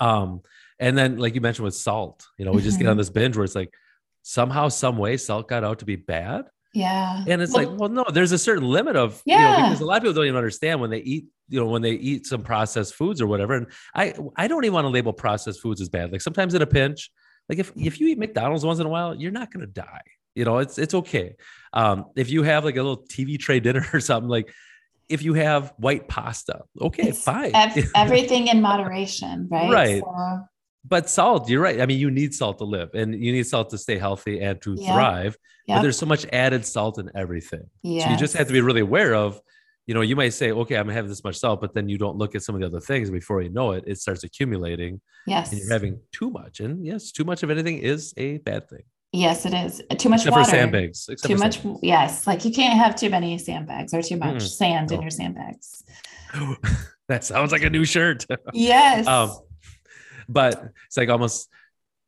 Um and then like you mentioned with salt you know we just get on Mhm. this binge where it's like somehow some way salt got out to be bad. Yeah. And it's Well, like well no there's a certain limit of you know Yeah. because a lot of people don't even understand when they eat you know when they eat some processed foods or whatever and i i don't even want to label processed foods as bad. Like sometimes in a pinch like if if you eat mcdonald's once in a while you're not going to die you know it's it's okay um if you have like a little tv tray dinner [LAUGHS] or something like if you have white pasta okay It's fine ev- [LAUGHS] everything in moderation, right? Right. So, but salt you're right i mean you need salt to live and you need salt to stay healthy and to Yeah. thrive but there's so much added salt in everything yes. So you just have to be really aware of, you know, you might say, okay, I'm gonna have this much salt, but then you don't look at some of the other things. Before you know it, it starts accumulating yes. and you're having too much. And yes, too much of anything is a bad thing. yes, it is. Too much Except water. for sandbags. Except Too for much. Yes. Like you can't have too many sandbags or too much Mm-mm. sand in your sandbags. sandbags. [LAUGHS] that sounds like a new shirt. Yes. um, but it's like almost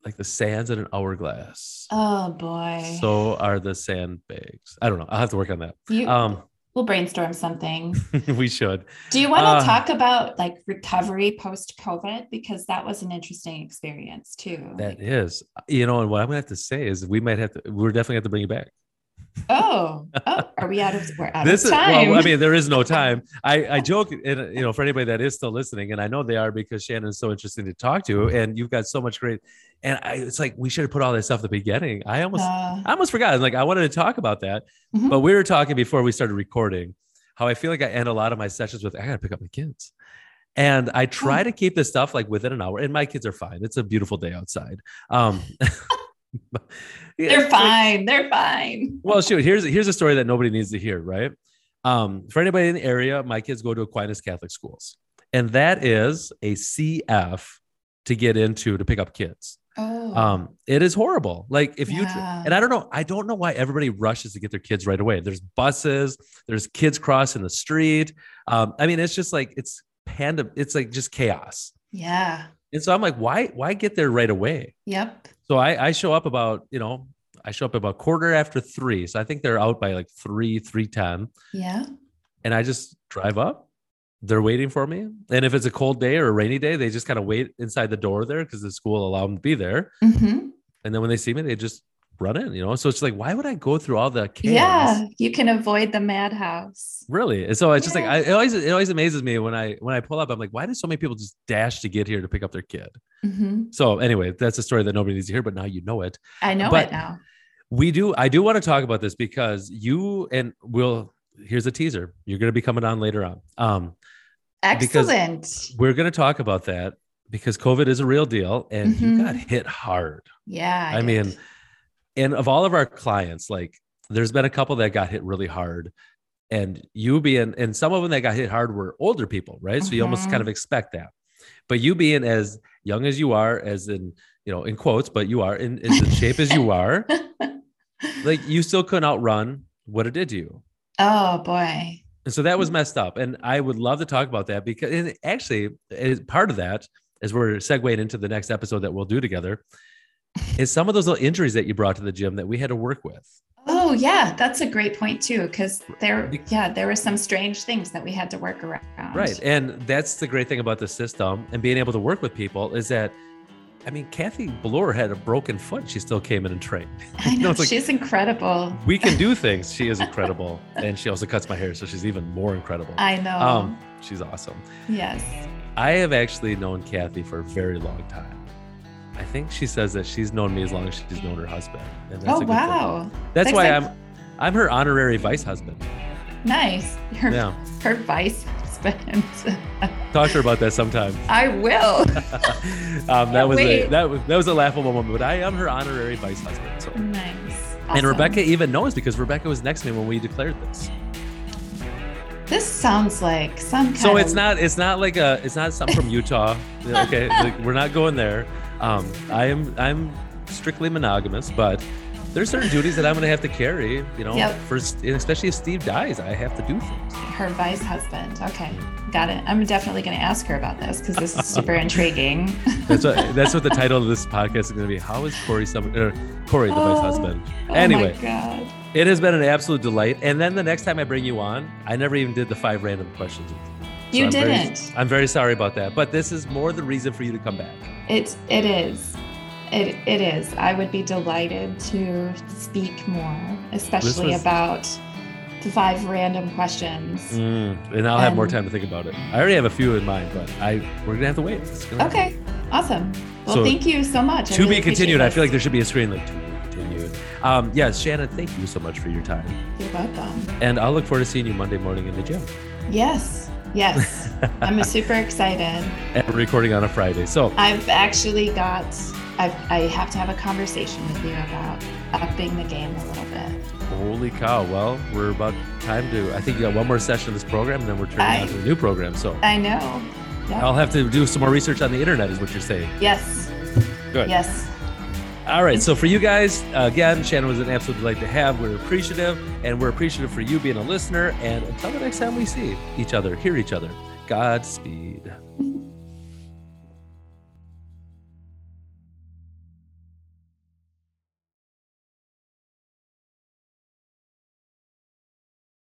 like the sands in an hourglass. oh boy. So are the sandbags. I don't know. I'll have to work on that. you, Um, we'll brainstorm something. [LAUGHS] we should. Do you want to Uh, talk about like recovery post COVID? Because that was an interesting experience too. That is, you know, and what I'm gonna have to say is we might have to. We're definitely have to bring you back. Oh, oh, are we out of we're out this of is time? well. I mean, there is no time. I I joke, and you know, for anybody that is still listening, and I know they are because Shannon is so interesting to talk to, and you've got so much great. And I, it's like we should have put all that stuff at the beginning. I almost, Uh, I almost forgot. Like I wanted to talk about that, Mhm. but we were talking before we started recording. How I feel like I end a lot of my sessions with I gotta pick up my kids. And I try to keep this stuff like within an hour, and my kids are fine. It's a beautiful day outside. Um, [LAUGHS] [LAUGHS] yeah, they're it's like- fine. They're fine. well, shoot, here's here's a story that nobody needs to hear, right? Um, for anybody in the area, my kids go to Aquinas Catholic schools, and that is a CF to get into to pick up kids. Oh, Um, it is horrible. Like if you and I don't know, I don't know why everybody rushes to get their kids right away. There's buses, there's kids crossing the street. Um, I mean, it's just like it's panda, it's like just chaos. yeah. And so I'm like, why, why get there right away? Yep. So I, I show up about, you know, I show up about quarter after three. So I think they're out by like three, three ten. Yeah. And I just drive up. They're waiting for me. And if it's a cold day or a rainy day, they just kind of wait inside the door there because the school will allow them to be there. hmm And then when they see me, they just run in, you know? So it's like, why would I go through all the chaos? Yeah. You can avoid the madhouse. Really? And so it's just like, I, it always, it always amazes me when I, when I pull up, I'm like, why do so many people just dash to get here to pick up their kid? hmm So anyway, that's a story that nobody needs to hear, but now you know it. I know But- it now. We do, I do want to talk about this because you, and we'll, here's a teaser. You're going to be coming on later on. Um, Excellent. we're going to talk about that because COVID is a real deal and you Mhm. got hit hard. Yeah. I mean, did. And of all of our clients, like there's been a couple that got hit really hard. And you being, and some of them that got hit hard were older people, right? So you almost kind mm-hmm. of expect that. But you being as young as you are, as in, you know, in quotes, but you are in as in shape as you are, [LAUGHS] like you still couldn't outrun what it did to you. oh boy. And so that was mm. messed up. And I would love to talk about that because and actually, as part of that, as we're segueing into the next episode that we'll do together, is some of those little injuries that you brought to the gym that we had to work with. Oh yeah, that's a great point too. Because there, yeah, there were some strange things that we had to work around. Right. And that's the great thing about the system and being able to work with people is that, I mean, Kathy Bloor had a broken foot. She still came in and trained. [LAUGHS] I know, know it's like- she's incredible. We can do [LAUGHS] things. She is incredible. And she also cuts my hair. So she's even more incredible. I know. Um, she's awesome. yes. I have actually known Kathy for a very long time. I think she says that she's known me as long as she's known her husband. And that's Oh a good thing. wow. That's why like- I'm I'm her honorary vice husband. Nice. Her, Yeah. her vice husband. [LAUGHS] Talk to her about that sometime. I will. [LAUGHS] um, that was a, that was that was a laughable moment, but I am her honorary vice husband. So nice. and Rebecca even knows because Rebecca was next to me when we declared this. This sounds like some kind So it's of- not it's not like a it's not something from Utah. [LAUGHS] Okay, like, we're not going there. Um, I am I'm strictly monogamous, but there's certain duties that I'm going to have to carry. You know, Yep. for especially if Steve dies, I have to do things. her vice husband. Okay, got it. I'm definitely going to ask her about this because this is super [LAUGHS] intriguing. That's what [LAUGHS] that's what the title of this podcast is going to be. How is Cory some or Cory the vice Oh, husband? Oh anyway, my god. it has been an absolute delight. And then the next time I bring you on, I never even did the five random questions. You. You I'm very- didn't. I'm very sorry about that, but this is more the reason for you to come back. It's it is. It it is. I would be delighted to speak more, especially was- about the five random questions. Mm, and I'll have more time to think about it. I already have a few in mind, but I we're gonna have to wait. It's gonna have to Okay, awesome. Well, So, thank you so much. I to really be continued. I feel like there should be a screen like to be continued. Um, yes, Shannon, thank you so much for your time, you're welcome. and I'll look forward to seeing you Monday morning in the gym. Yes, yes. [LAUGHS] I'm super excited. and we're recording on a Friday, so I've actually got. I've, I have to have a conversation with you about upping the game a little bit. holy cow! Well, we're about time to. I think you got one more session of this program, and then we're turning I- on to a new program. So I know. Yep. I'll have to do some more research on the internet, is what you're saying. yes. Good. Yes. All right. So for you guys, again, Shannon was an absolute delight to have. We're appreciative, and we're appreciative for you being a listener. And until the next time we see each other, hear each other, Godspeed.